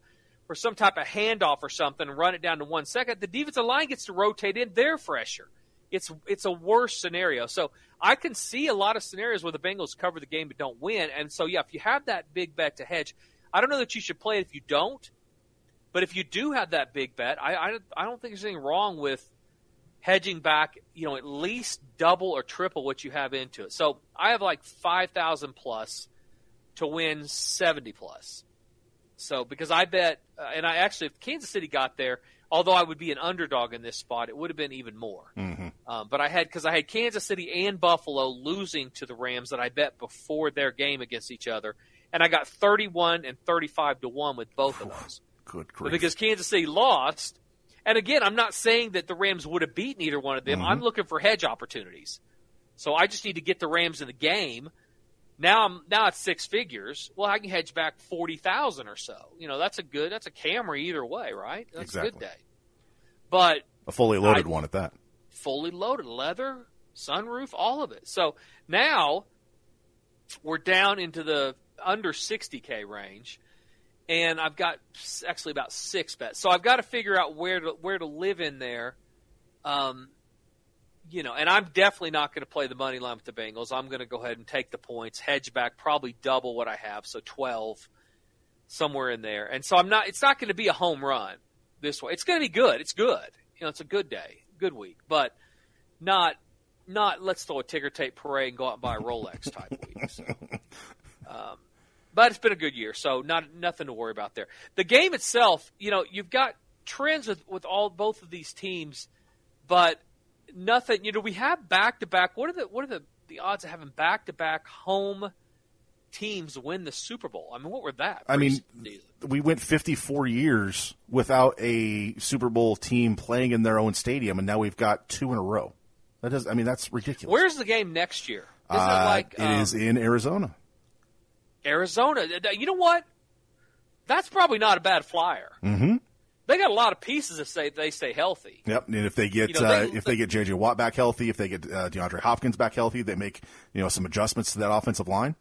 for some type of handoff or something and run it down to one second, the defensive line gets to rotate in. They're fresher. It's it's a worse scenario. So I can see a lot of scenarios where the Bengals cover the game but don't win. And so yeah, if you have that big bet to hedge, I don't know that you should play it if you don't. But if you do have that big bet, I, I, I don't think there's anything wrong with hedging back, you know, at least double or triple what you have into it. So I have like 5,000 plus to win 70 plus. So because I bet, uh, and I actually, if Kansas City got there, although I would be an underdog in this spot, it would have been even more. Mm-hmm. Um, but I had because I had Kansas City and Buffalo losing to the Rams that I bet before their game against each other, and I got thirty-one and thirty-five to one with both of those. Good But grief. because Kansas City lost, and again, I'm not saying that the Rams would have beaten either one of them. Mhm. I'm looking for hedge opportunities. So I just need to get the Rams in the game. Now I'm now it's six figures. Well, I can hedge back forty thousand or so. You know, that's a good that's a Camry either way, right? That's a good Exactly. day. But a fully loaded I- one at that. fully loaded, leather, sunroof, all of it. So now we're down into the under 60k range, and I've got actually about six bets. So I've got to figure out where to where to live in there. Um, you know, and I'm definitely not going to play the money line with the Bengals. I'm going to go ahead and take the points, hedge back, probably double what I have, so 12 somewhere in there. And so I'm not. It's not going to be a home run this way. It's going to be good. It's good. You know, it's a good day, good week, but not not let's throw a ticker tape parade and go out and buy a Rolex type week. So, um, but it's been a good year, so not nothing to worry about there. The game itself, you know, you've got trends with with all both of these teams, but nothing. You know, we have back to back. What are the what are the the odds of having back to back home teams win the Super Bowl? I mean, what were that? I mean, preseason? we went 54 years without a Super Bowl team playing in their own stadium, and now we've got two in a row. That does. I mean, that's ridiculous. where's the game next year? Isn't Uh, it like it um, is in Arizona. Arizona? You know what? That's probably not a bad flyer. Mm-hmm. They got a lot of pieces if say they stay healthy. Yep, and if they get You know, they- uh, if they get JJ Watt back healthy, if they get uh, DeAndre Hopkins back healthy, they make you know some adjustments to that offensive line.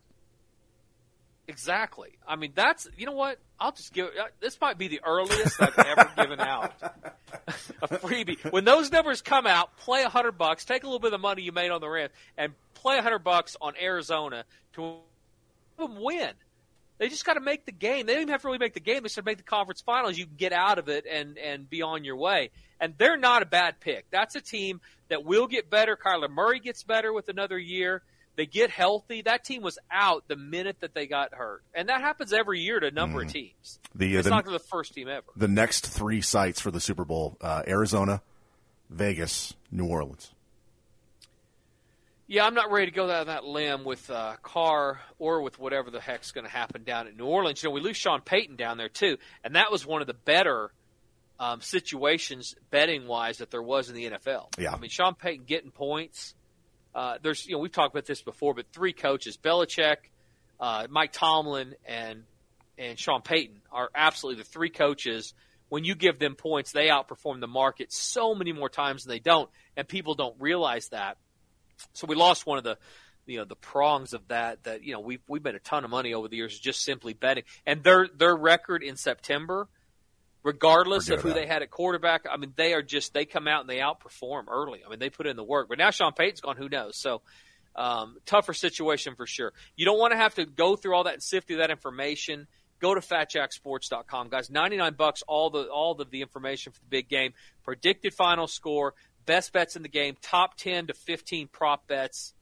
Exactly. I mean, that's you know what? I'll just give. uh, This might be the earliest I've ever given out a freebie. When those numbers come out, play a hundred bucks, take a little bit of the money you made on the Rams, and play a hundred bucks on Arizona to them win. They just got to make the game. They don't even have to really make the game. They should make the conference finals. You can get out of it and and be on your way. And they're not a bad pick. That's a team that will get better. Kyler Murray gets better with another year. They get healthy. That team was out the minute that they got hurt, and that happens every year to a number of teams. The, uh, it's the- not the first team ever. The next three sites for the Super Bowl: uh, Arizona, Vegas, New Orleans. Yeah, I'm not ready to go down that limb with uh, Carr or with whatever the heck's going to happen down at New Orleans. You know, we lose Sean Payton down there too, and that was one of the better um, situations betting wise that there was in the NFL. Yeah. I mean, Sean Payton getting points. Uh, there's, you know, we've talked about this before, but three coaches: Belichick, uh, Mike Tomlin, and and Sean Payton are absolutely the three coaches. When you give them points, they outperform the market so many more times than they don't, and people don't realize that. So we lost one of the you know the prongs of that that you know we've we've made a ton of money over the years just simply betting. And their their record in September regardless Forget of who about they had at quarterback I mean they are just they come out and they outperform early. I mean they put in the work. But now Sean Payton's gone. Who knows? So um, tougher situation for sure. You don't want to have to go through all that and sift through that information. Go to fatjacksports.com guys 99 bucks all the all of the information for the big game. Predicted final score best bets in the game top 10 to 15 prop bets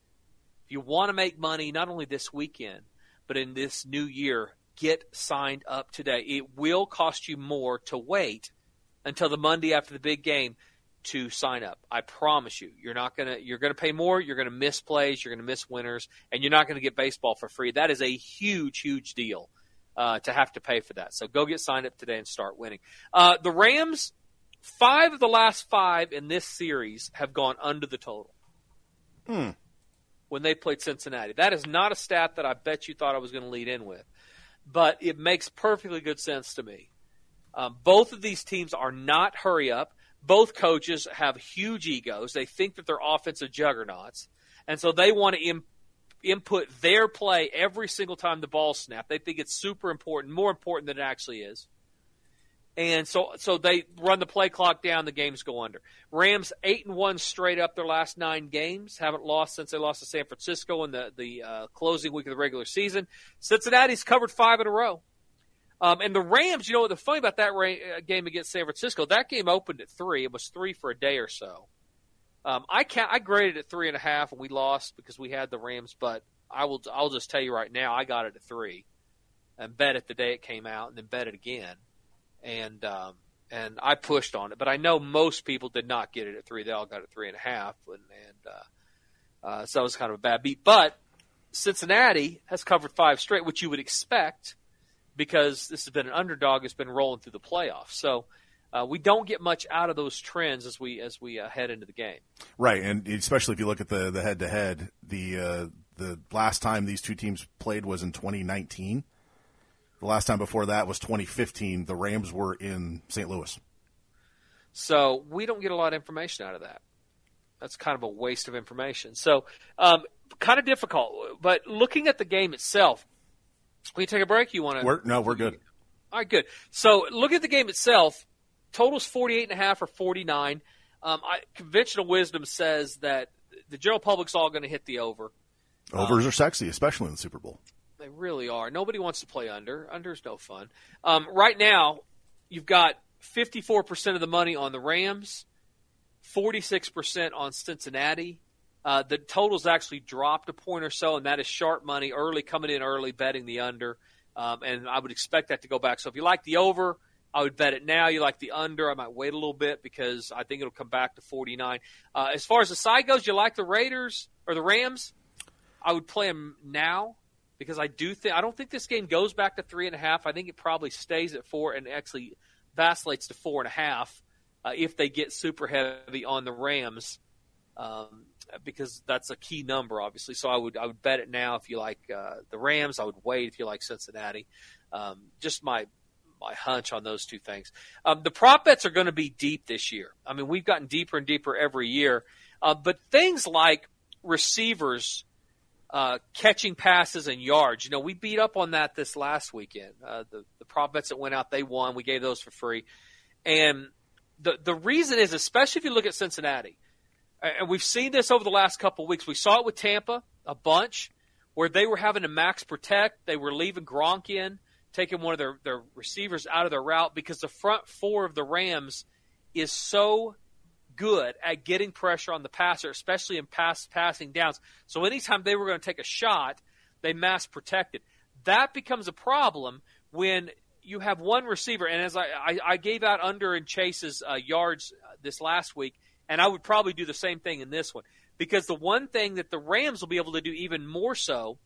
if you want to make money not only this weekend but in this new year get signed up today. It will cost you more to wait until the Monday after the big game to sign up. I promise you, you're not gonna you're gonna pay more. You're gonna miss plays. You're gonna miss winners, and you're not gonna get baseball for free. That is a huge, huge deal uh, to have to pay for that. So go get signed up today and start winning. Uh, the Rams, five of the last five in this series have gone under the total. Hmm. When they played Cincinnati, that is not a stat that I bet you thought I was going to lead in with, but it makes perfectly good sense to me. Um, both of these teams are not hurry up both coaches have huge egos. They think that they're offensive juggernauts, and so they want to Im- input their play every single time the ball snapped. They think it's super important, more important than it actually is. And so, so they run the play clock down. The games go under. Rams eight and one straight up their last nine games. Haven't lost since they lost to San Francisco in the the uh, closing week of the regular season. Cincinnati's covered five in a row. Um, and the Rams, you know, the funny about that ra- uh, game against San Francisco, that game opened at three. It was three for a day or so. Um, I can I graded it three and a half, and we lost because we had the Rams. But I will I'll just tell you right now, I got it at three, and bet it the day it came out, and then bet it again, and um, and I pushed on it. But I know most people did not get it at three; they all got it three and a half, and, and uh, uh, so it was kind of a bad beat. But Cincinnati has covered five straight, which you would expect because this has been an underdog has been rolling through the playoffs. So uh, we don't get much out of those trends as we as we uh, head into the game. Right, and especially if you look at the the head to head, the uh, the last time these two teams played was in 2019. The last time before that was 2015. The Rams were in St. Louis. So we don't get a lot of information out of that. That's kind of a waste of information. So um, kind of difficult. But looking at the game itself, we take a break? You want to? We're, no, we're good. All right, good. So look at the game itself. Totals 48 and a half or 49. Um, I, conventional wisdom says that the general public's all going to hit the over. Overs um, are sexy, especially in the Super Bowl. They really are. Nobody wants to play under. Under's no fun. Um, right now, you've got 54% of the money on the Rams, 46% on Cincinnati, uh, the totals actually dropped a point or so, and that is sharp money early, coming in early, betting the under. Um, and I would expect that to go back. So if you like the over, I would bet it now. You like the under, I might wait a little bit because I think it'll come back to 49. Uh, as far as the side goes, you like the Raiders or the Rams? I would play them now because I do think I don't think this game goes back to three and a half. I think it probably stays at four and actually vacillates to four and a half uh, if they get super heavy on the Rams. Um, because that's a key number, obviously. So I would I would bet it now if you like uh, the Rams. I would wait if you like Cincinnati. Um, just my my hunch on those two things. Um, the prop bets are going to be deep this year. I mean, we've gotten deeper and deeper every year. Uh, but things like receivers uh, catching passes and yards, you know, we beat up on that this last weekend. Uh, the the prop bets that went out, they won. We gave those for free, and the the reason is, especially if you look at Cincinnati and we've seen this over the last couple of weeks. We saw it with Tampa a bunch, where they were having to max protect. They were leaving Gronk in, taking one of their, their receivers out of their route because the front four of the Rams is so good at getting pressure on the passer, especially in pass passing downs. So anytime they were going to take a shot, they mass protected. That becomes a problem when you have one receiver. And as I, I, I gave out under and Chase's uh, yards uh, this last week – and I would probably do the same thing in this one because the one thing that the Rams will be able to do even more so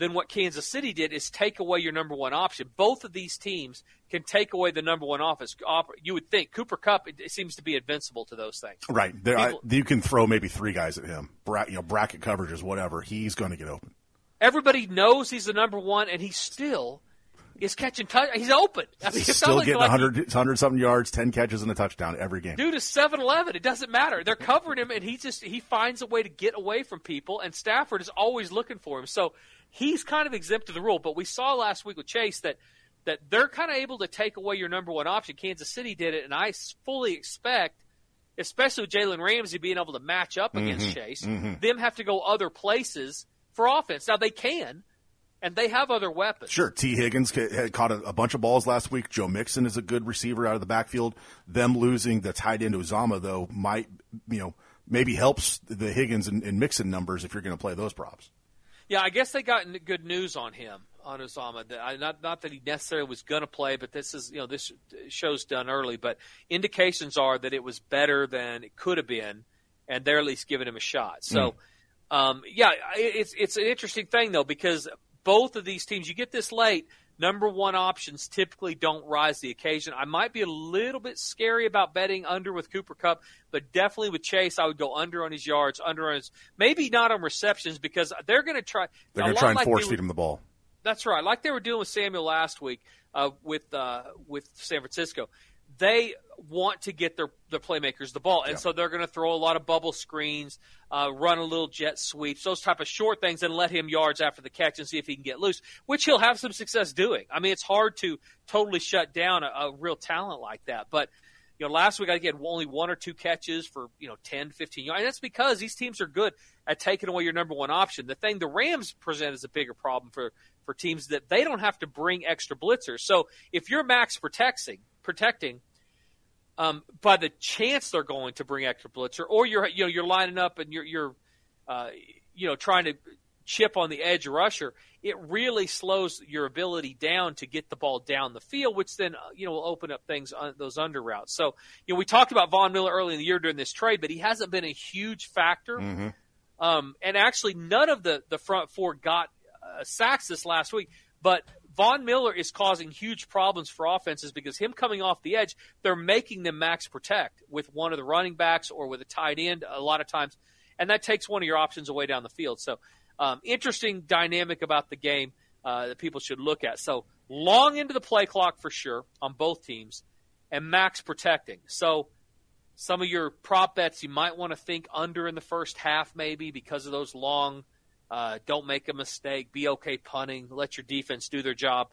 than what Kansas City did is take away your number one option. Both of these teams can take away the number one office. You would think Cooper Kupp it seems to be invincible to those things. Right. There, People, I, you can throw maybe three guys at him. Bra- you know, bracket coverages, whatever. He's going to get open. Everybody knows he's the number one, and he still is catching touch. He's open. I mean, Still getting like 100, 100 something yards, 10 catches, and a touchdown every game. Dude is 7 11. It doesn't matter. They're covering him, and he just he finds a way to get away from people, and Stafford is always looking for him. So he's kind of exempt to the rule. But we saw last week with Chase that that they're kind of able to take away your number one option. Kansas City did it, and I fully expect, especially with Jalen Ramsey being able to match up against mm-hmm, Chase, mm-hmm. them have to go other places for offense. Now they can and they have other weapons. Sure, Tee Higgins had caught a, a, bunch of balls last week. Joe Mixon is a good receiver out of the backfield. Them losing the tight end Uzomah though might you know maybe helps the Higgins and, and Mixon numbers if you're going to play those props. Yeah, I guess they got good news on him. on. I, not not that he necessarily was going to play, but this is you know this show's done early, but indications are that it was better than it could have been, and they're at least giving him a shot. So, mm. um, yeah, it's it's an interesting thing though because both of these teams, you get this late, number one options typically don't rise the occasion. I might be a little bit scary about betting under with Cooper Kupp, but definitely with Chase, I would go under on his yards, under on his maybe not on receptions because they're going to try. They're going to try and like force feed him the ball. That's right, like they were doing with Samuel last week uh, with uh, with San Francisco they want to get their, their playmakers the ball, and yeah. so they're going to throw a lot of bubble screens, uh, run a little jet sweeps, those type of short things, and let him yards after the catch and see if he can get loose, which he'll have some success doing. I mean, it's hard to totally shut down a, a real talent like that, but. You know, last week I get only one or two catches for you know 10, 15 yards, and that's because these teams are good at taking away your number one option. The thing the Rams present is a bigger problem for for teams that they don't have to bring extra blitzers. So if you're max protecting, protecting, um, by the chance they're going to bring extra blitzer, or you're you know you're lining up and you're you're uh, you know trying to chip on the edge rusher, it really slows your ability down to get the ball down the field, which then uh, you know will open up things on those under routes. So you know we talked about Von Miller early in the year during this trade, but he hasn't been a huge factor. Mm-hmm. Um, and actually, none of the the front four got uh, sacks this last week. But Von Miller is causing huge problems for offenses because him coming off the edge, they're making them max protect with one of the running backs or with a tight end a lot of times, and that takes one of your options away down the field. So, um, interesting dynamic about the game uh, that people should look at. So, long into the play clock for sure on both teams, and max protecting. So, some of your prop bets you might want to think under in the first half, maybe because of those long uh, don't make a mistake. Be okay punting. Let your defense do their job.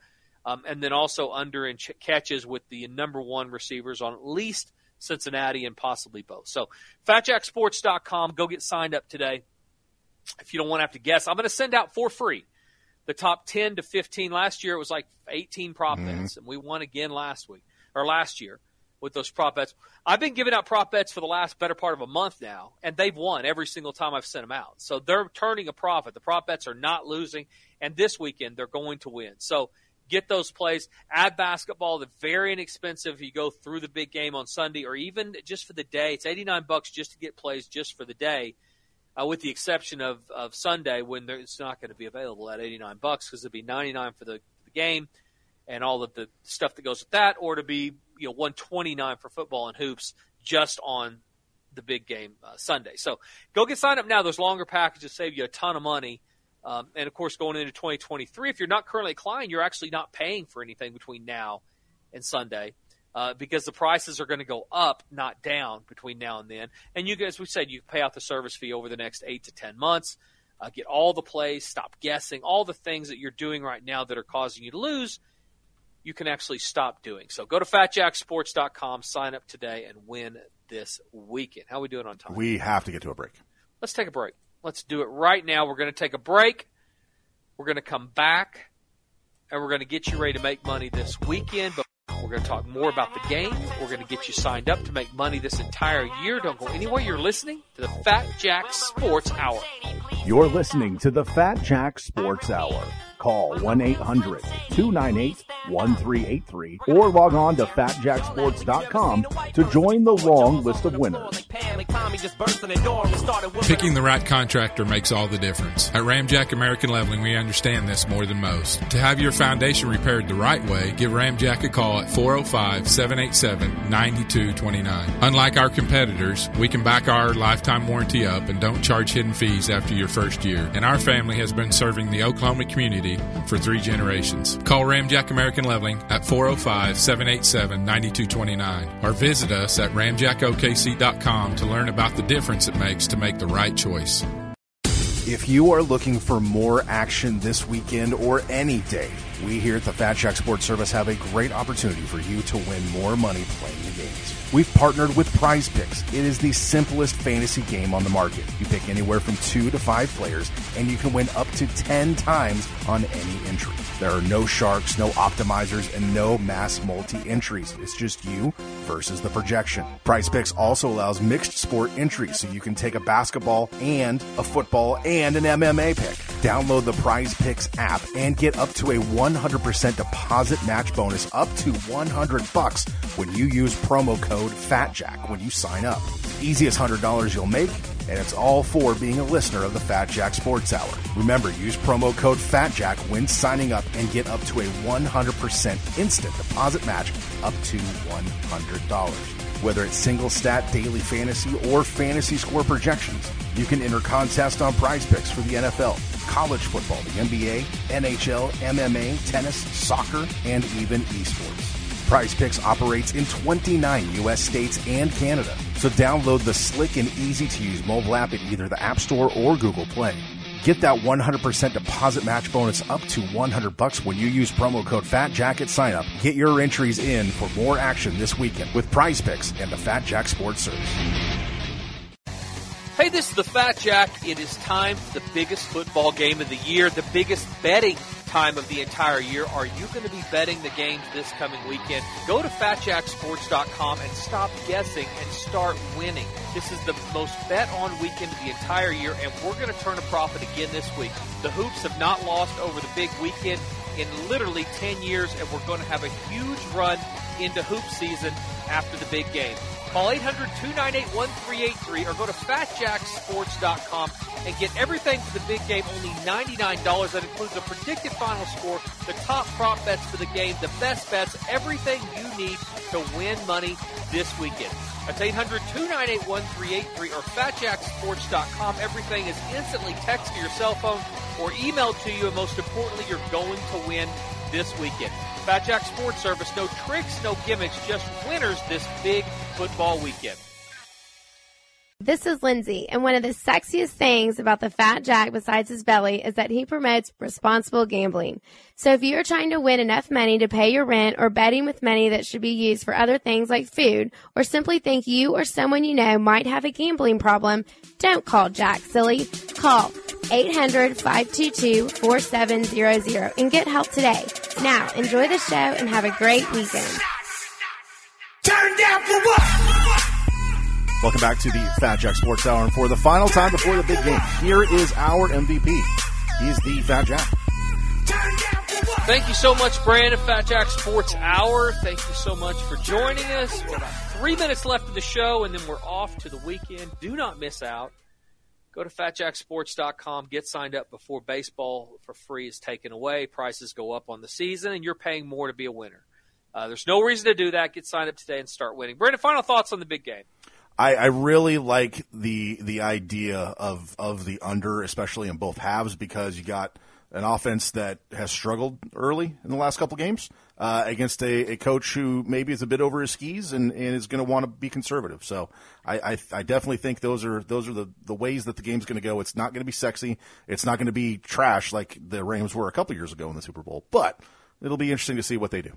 Um, and then also under in ch- catches with the number one receivers on at least Cincinnati and possibly both. So, fatjacksports.com. Go get signed up today. If you don't want to have to guess, I'm going to send out for free the top 10 to 15. Last year it was like 18 prop mm-hmm. and we won again last week or last year with those prop bets. I've been giving out prop bets for the last better part of a month now, and they've won every single time I've sent them out. So they're turning a profit. The prop bets are not losing, and this weekend they're going to win. So get those plays. Add basketball. They're very inexpensive you go through the big game on Sunday or even just for the day. It's 89 bucks just to get plays just for the day. Uh, with the exception of, of Sunday when it's not going to be available at 89 bucks because it'll be 99 for the, the game and all of the stuff that goes with that, or to be you know 129 for football and hoops just on the big game uh, Sunday. So go get signed up now. Those longer packages save you a ton of money. Um, and of course, going into 2023, if you're not currently a client, you're actually not paying for anything between now and Sunday uh, because the prices are going to go up, not down, between now and then. And you guys, we said you pay out the service fee over the next eight to ten months. Uh, get all the plays, stop guessing, all the things that you're doing right now that are causing you to lose you can actually stop doing. So go to fatjacksports.com, sign up today, and win this weekend. How are we doing on time? We have to get to a break. Let's take a break. Let's do it right now. We're going to take a break. We're going to come back, and we're going to get you ready to make money this weekend. But we're going to talk more about the game. We're going to get you signed up to make money this entire year. Don't go anywhere. You're listening to the Fat Jack Sports Hour. You're listening to the Fat Jack Sports Hour. Call 1 800 298 1383 or log on to fatjacksports.com to join the long list of winners. Picking the right contractor makes all the difference. At Ramjack American Leveling, we understand this more than most. To have your foundation repaired the right way, give Ramjack a call at 405 787 9229. Unlike our competitors, we can back our lifetime warranty up and don't charge hidden fees after your first year. And our family has been serving the Oklahoma community for three generations. Call Ramjack American Leveling at 405 787 9229 or visit us at ramjackokc.com to learn about the difference it makes to make the right choice. If you are looking for more action this weekend or any day, we here at the Fat Jack Sports Service have a great opportunity for you to win more money playing. We've partnered with Prize Picks. It is the simplest fantasy game on the market. You pick anywhere from two to five players, and you can win up to 10 times on any entry. There are no sharks, no optimizers, and no mass multi entries. It's just you versus the projection. Prize Picks also allows mixed sport entries so you can take a basketball and a football and an MMA pick. Download the Prize Picks app and get up to a 100% deposit match bonus up to 100 bucks when you use promo code FATJACK when you sign up. Easiest $100 you'll make and it's all for being a listener of the Fat Jack Sports Hour. Remember, use promo code FATJACK when signing up and get up to a 100% instant deposit match up to $100. Whether it's single stat, daily fantasy, or fantasy score projections, you can enter contests on prize picks for the NFL, college football, the NBA, NHL, MMA, tennis, soccer, and even esports. Prize Picks operates in 29 U.S. states and Canada. So download the slick and easy to use mobile app at either the App Store or Google Play. Get that 100% deposit match bonus up to 100 bucks when you use promo code FATJACK at sign up. Get your entries in for more action this weekend with Prize Picks and the Fat Jack Sports Service. Hey, this is the Fat Jack. It is time for the biggest football game of the year, the biggest betting time of the entire year. Are you going to be betting the games this coming weekend? Go to fatjacksports.com and stop guessing and start winning. This is the most bet on weekend of the entire year, and we're going to turn a profit again this week. The Hoops have not lost over the big weekend in literally 10 years, and we're going to have a huge run into hoop season after the big game. Call 800-298-1383 or go to fatjacksports.com and get everything for the big game, only $99. That includes a predicted final score, the top prop bets for the game, the best bets, everything you need to win money this weekend. That's 800-298-1383 or fatjacksports.com. Everything is instantly text to your cell phone or emailed to you, and most importantly, you're going to win this weekend. Fat Jack Sports Service, no tricks, no gimmicks, just winners this big football weekend. This is Lindsay, and one of the sexiest things about the Fat Jack besides his belly is that he promotes responsible gambling. So if you're trying to win enough money to pay your rent or betting with money that should be used for other things like food, or simply think you or someone you know might have a gambling problem, don't call Jack Silly. Call 800-522-4700 and get help today. Now, enjoy the show and have a great weekend. Turn down for what? Welcome back to the Fat Jack Sports Hour. And for the final time before the big game, here is our MVP. He's the Fat Jack. Thank you so much, Brandon. Fat Jack Sports Hour. Thank you so much for joining us. We're about three minutes left of the show, and then we're off to the weekend. Do not miss out. Go to fatjacksports.com. Get signed up before baseball for free is taken away. Prices go up on the season, and you're paying more to be a winner. Uh, there's no reason to do that. Get signed up today and start winning. Brandon, final thoughts on the big game. I, I really like the the idea of of the under, especially in both halves, because you got an offense that has struggled early in the last couple games uh, against a, a coach who maybe is a bit over his skis and, and is going to want to be conservative. So I, I, I definitely think those are those are the, the ways that the game's going to go. It's not going to be sexy. It's not going to be trash like the Rams were a couple years ago in the Super Bowl. But it'll be interesting to see what they do.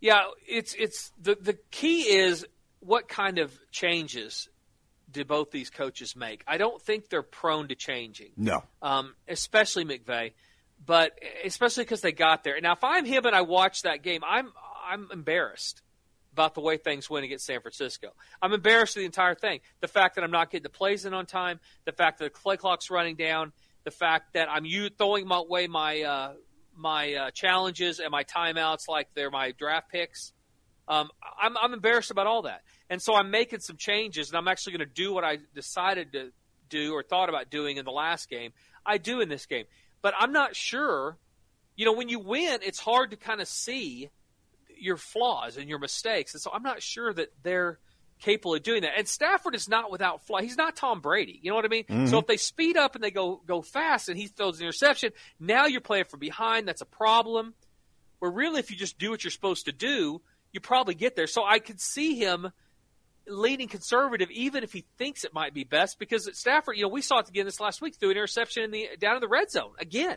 Yeah, it's it's the the key is what kind of changes do both these coaches make? I don't think they're prone to changing. No. Um, especially McVay, but especially because they got there. Now, if I'm him and I watch that game, I'm I'm embarrassed about the way things went against San Francisco. I'm embarrassed the entire thing. The fact that I'm not getting the plays in on time, the fact that the play clock's running down, the fact that I'm you throwing away my uh, my uh, challenges and my timeouts like they're my draft picks. Um, I'm, I'm embarrassed about all that. And so I'm making some changes, and I'm actually going to do what I decided to do or thought about doing in the last game. I do in this game. But I'm not sure. You know, when you win, it's hard to kind of see your flaws and your mistakes. And so I'm not sure that they're capable of doing that. And Stafford is not without flaw. He's not Tom Brady. You know what I mean? Mm-hmm. So if they speed up and they go go fast and he throws an interception, now you're playing from behind. That's a problem. Where really, if you just do what you're supposed to do, you probably get there. So I could see him leaning conservative, even if he thinks it might be best, because at Stafford, you know, we saw it again this last week through an interception in the down in the red zone again,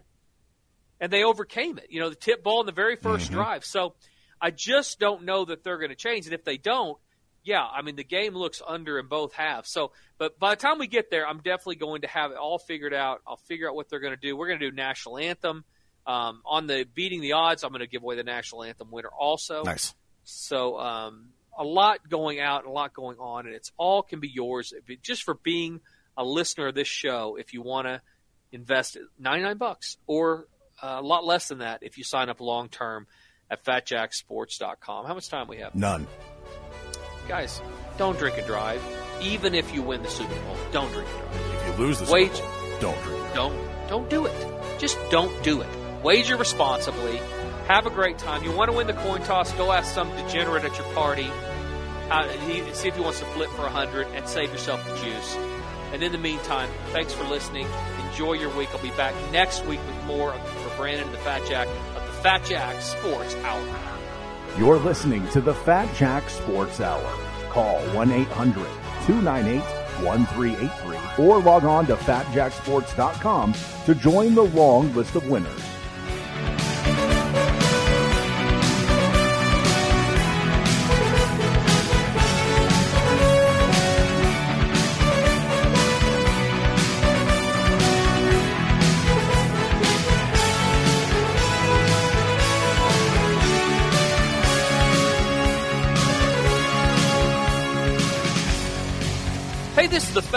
and they overcame it. You know, the tip ball in the very 1st Mm-hmm. drive. So I just don't know that they're going to change, and if they don't, yeah, I mean the game looks under in both halves. So, but by the time we get there, I'm definitely going to have it all figured out. I'll figure out what they're going to do. We're going to do national anthem. Um, on the beating the odds, I'm going to give away the national anthem winner also. Nice. So um, a lot going out and a lot going on, and it's all can be yours it, just for being a listener of this show. If you want to invest 99 bucks or uh, a lot less than that if you sign up long term at fatjacksports.com. How much time we have? None. Guys, don't drink and drive. Even if you win the Super Bowl, don't drink and drive. If you lose the Wage, Super Bowl, don't drink. Don't don't do it. Just don't do it. Wager responsibly. Have a great time. You want to win the coin toss? Go ask some degenerate at your party. Uh, see if he wants to flip for a hundred and save yourself the juice. And in the meantime, thanks for listening. Enjoy your week. I'll be back next week with more for Brandon and the Fat Jack of the Fat Jack Sports Hour. You're listening to the Fat Jack Sports Hour. Call 1 800 298 1383 or log on to fatjacksports.com to join the long list of winners.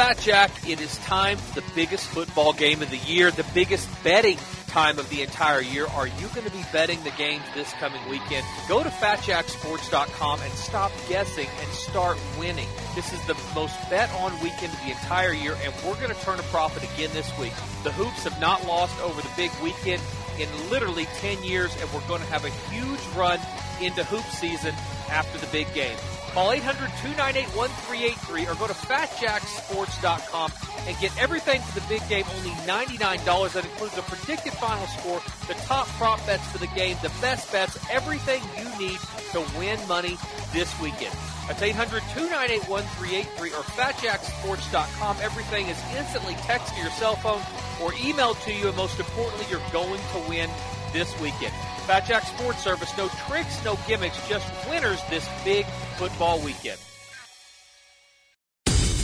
Fat Jack. It is time for the biggest football game of the year, the biggest betting time of the entire year. Are you going to be betting the games this coming weekend? Go to fatjacksports.com and stop guessing and start winning. This is the most bet on weekend of the entire year, and we're going to turn a profit again this week. The Hoops have not lost over the big weekend in literally 10 years, and we're going to have a huge run into hoop season after the big game. Call 800-298-1383 or go to fatjacksports.com and get everything for the big game, only $99. That includes a predicted final score, the top prop bets for the game, the best bets, everything you need to win money this weekend. That's 800-298-1383 or fatjacksports.com. Everything is instantly text to your cell phone or emailed to you, and most importantly, you're going to win this weekend. Fat Jack Sports Service, no tricks, no gimmicks, just winners this big football weekend.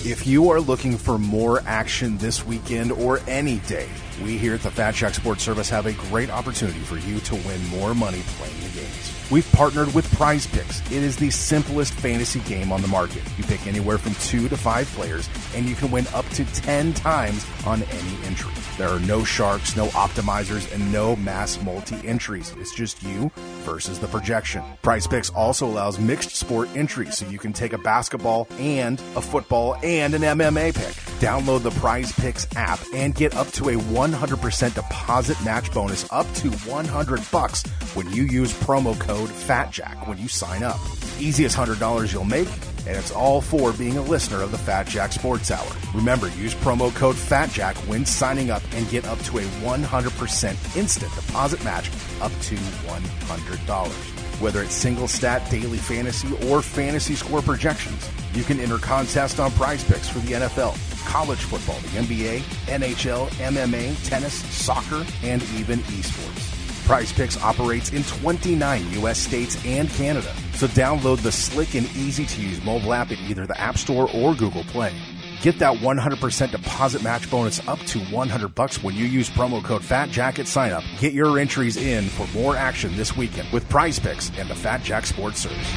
If you are looking for more action this weekend or any day, we here at the Fat Jack Sports Service have a great opportunity for you to win more money playing the games. We've partnered with Prize Picks. It is the simplest fantasy game on the market. You pick anywhere from two to five players, and you can win up to 10 times on any entry. There are no sharks, no optimizers, and no mass multi entries. It's just you versus the projection. Prize Picks also allows mixed sport entries, so you can take a basketball and a football and an MMA pick. Download the Prize Picks app and get up to a 100% deposit match bonus up to 100 bucks when you use promo code FATJACK when you sign up. Easiest $100 you'll make, and it's all for being a listener of the Fat Jack Sports Hour. Remember, use promo code FATJACK when signing up and get up to a 100% instant deposit match up to $100. Whether it's single stat, daily fantasy, or fantasy score projections, you can enter contests on prize picks for the NFL, college football, the NBA, NHL, MMA, tennis, soccer, and even esports. Prize Picks operates in 29 U.S. states and Canada. So download the slick and easy to use mobile app at either the App Store or Google Play. Get that 100% deposit match bonus up to 100 bucks when you use promo code FATJACK at sign up. Get your entries in for more action this weekend with Prize Picks and the Fat Jack Sports Service.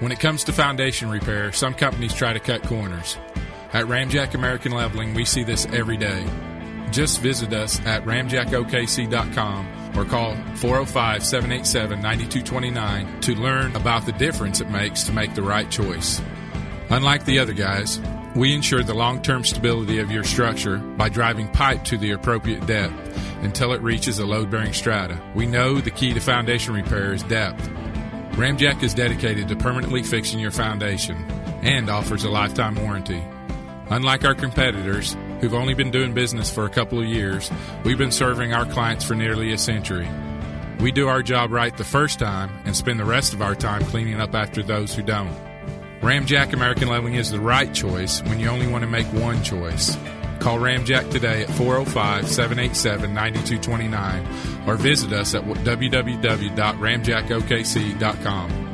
When it comes to foundation repair, some companies try to cut corners. At Ramjack American Leveling, we see this every day. Just visit us at ramjackokc.com or call 405 787 9229 to learn about the difference it makes to make the right choice. Unlike the other guys, we ensure the long term stability of your structure by driving pipe to the appropriate depth until it reaches a load bearing strata. We know the key to foundation repair is depth. Ramjack is dedicated to permanently fixing your foundation and offers a lifetime warranty. Unlike our competitors, who've only been doing business for a couple of years, we've been serving our clients for nearly a century. We do our job right the first time and spend the rest of our time cleaning up after those who don't. Ramjack American Leveling is the right choice when you only want to make one choice. Call Ramjack today at 405 787 9229 or visit us at www.ramjackokc.com.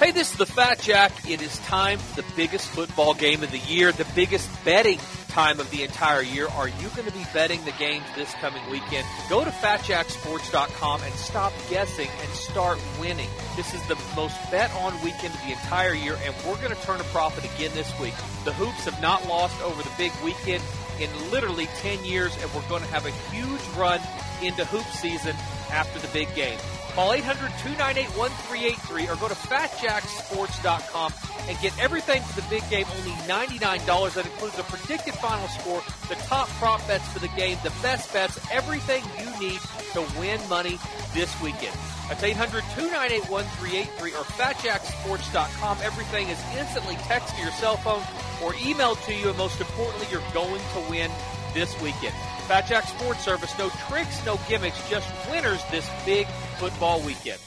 Hey, this is the Fat Jack. It is time for the biggest football game of the year, the biggest betting time of the entire year. Are you going to be betting the games this coming weekend? Go to fatjacksports.com and stop guessing and start winning. This is the most bet on weekend of the entire year, and we're going to turn a profit again this week. The Hoops have not lost over the big weekend in literally 10 years, and we're going to have a huge run into hoop season after the big game. Call 800-298-1383 or go to fatjacksports.com and get everything for the big game, only $99. That includes a predicted final score, the top prop bets for the game, the best bets, everything you need to win money this weekend. That's 800-298-1383 or fatjacksports.com. Everything is instantly text to your cell phone or emailed to you, and most importantly, you're going to win this weekend. Fat Jack Sports Service, no tricks, no gimmicks, just winners this big football weekend.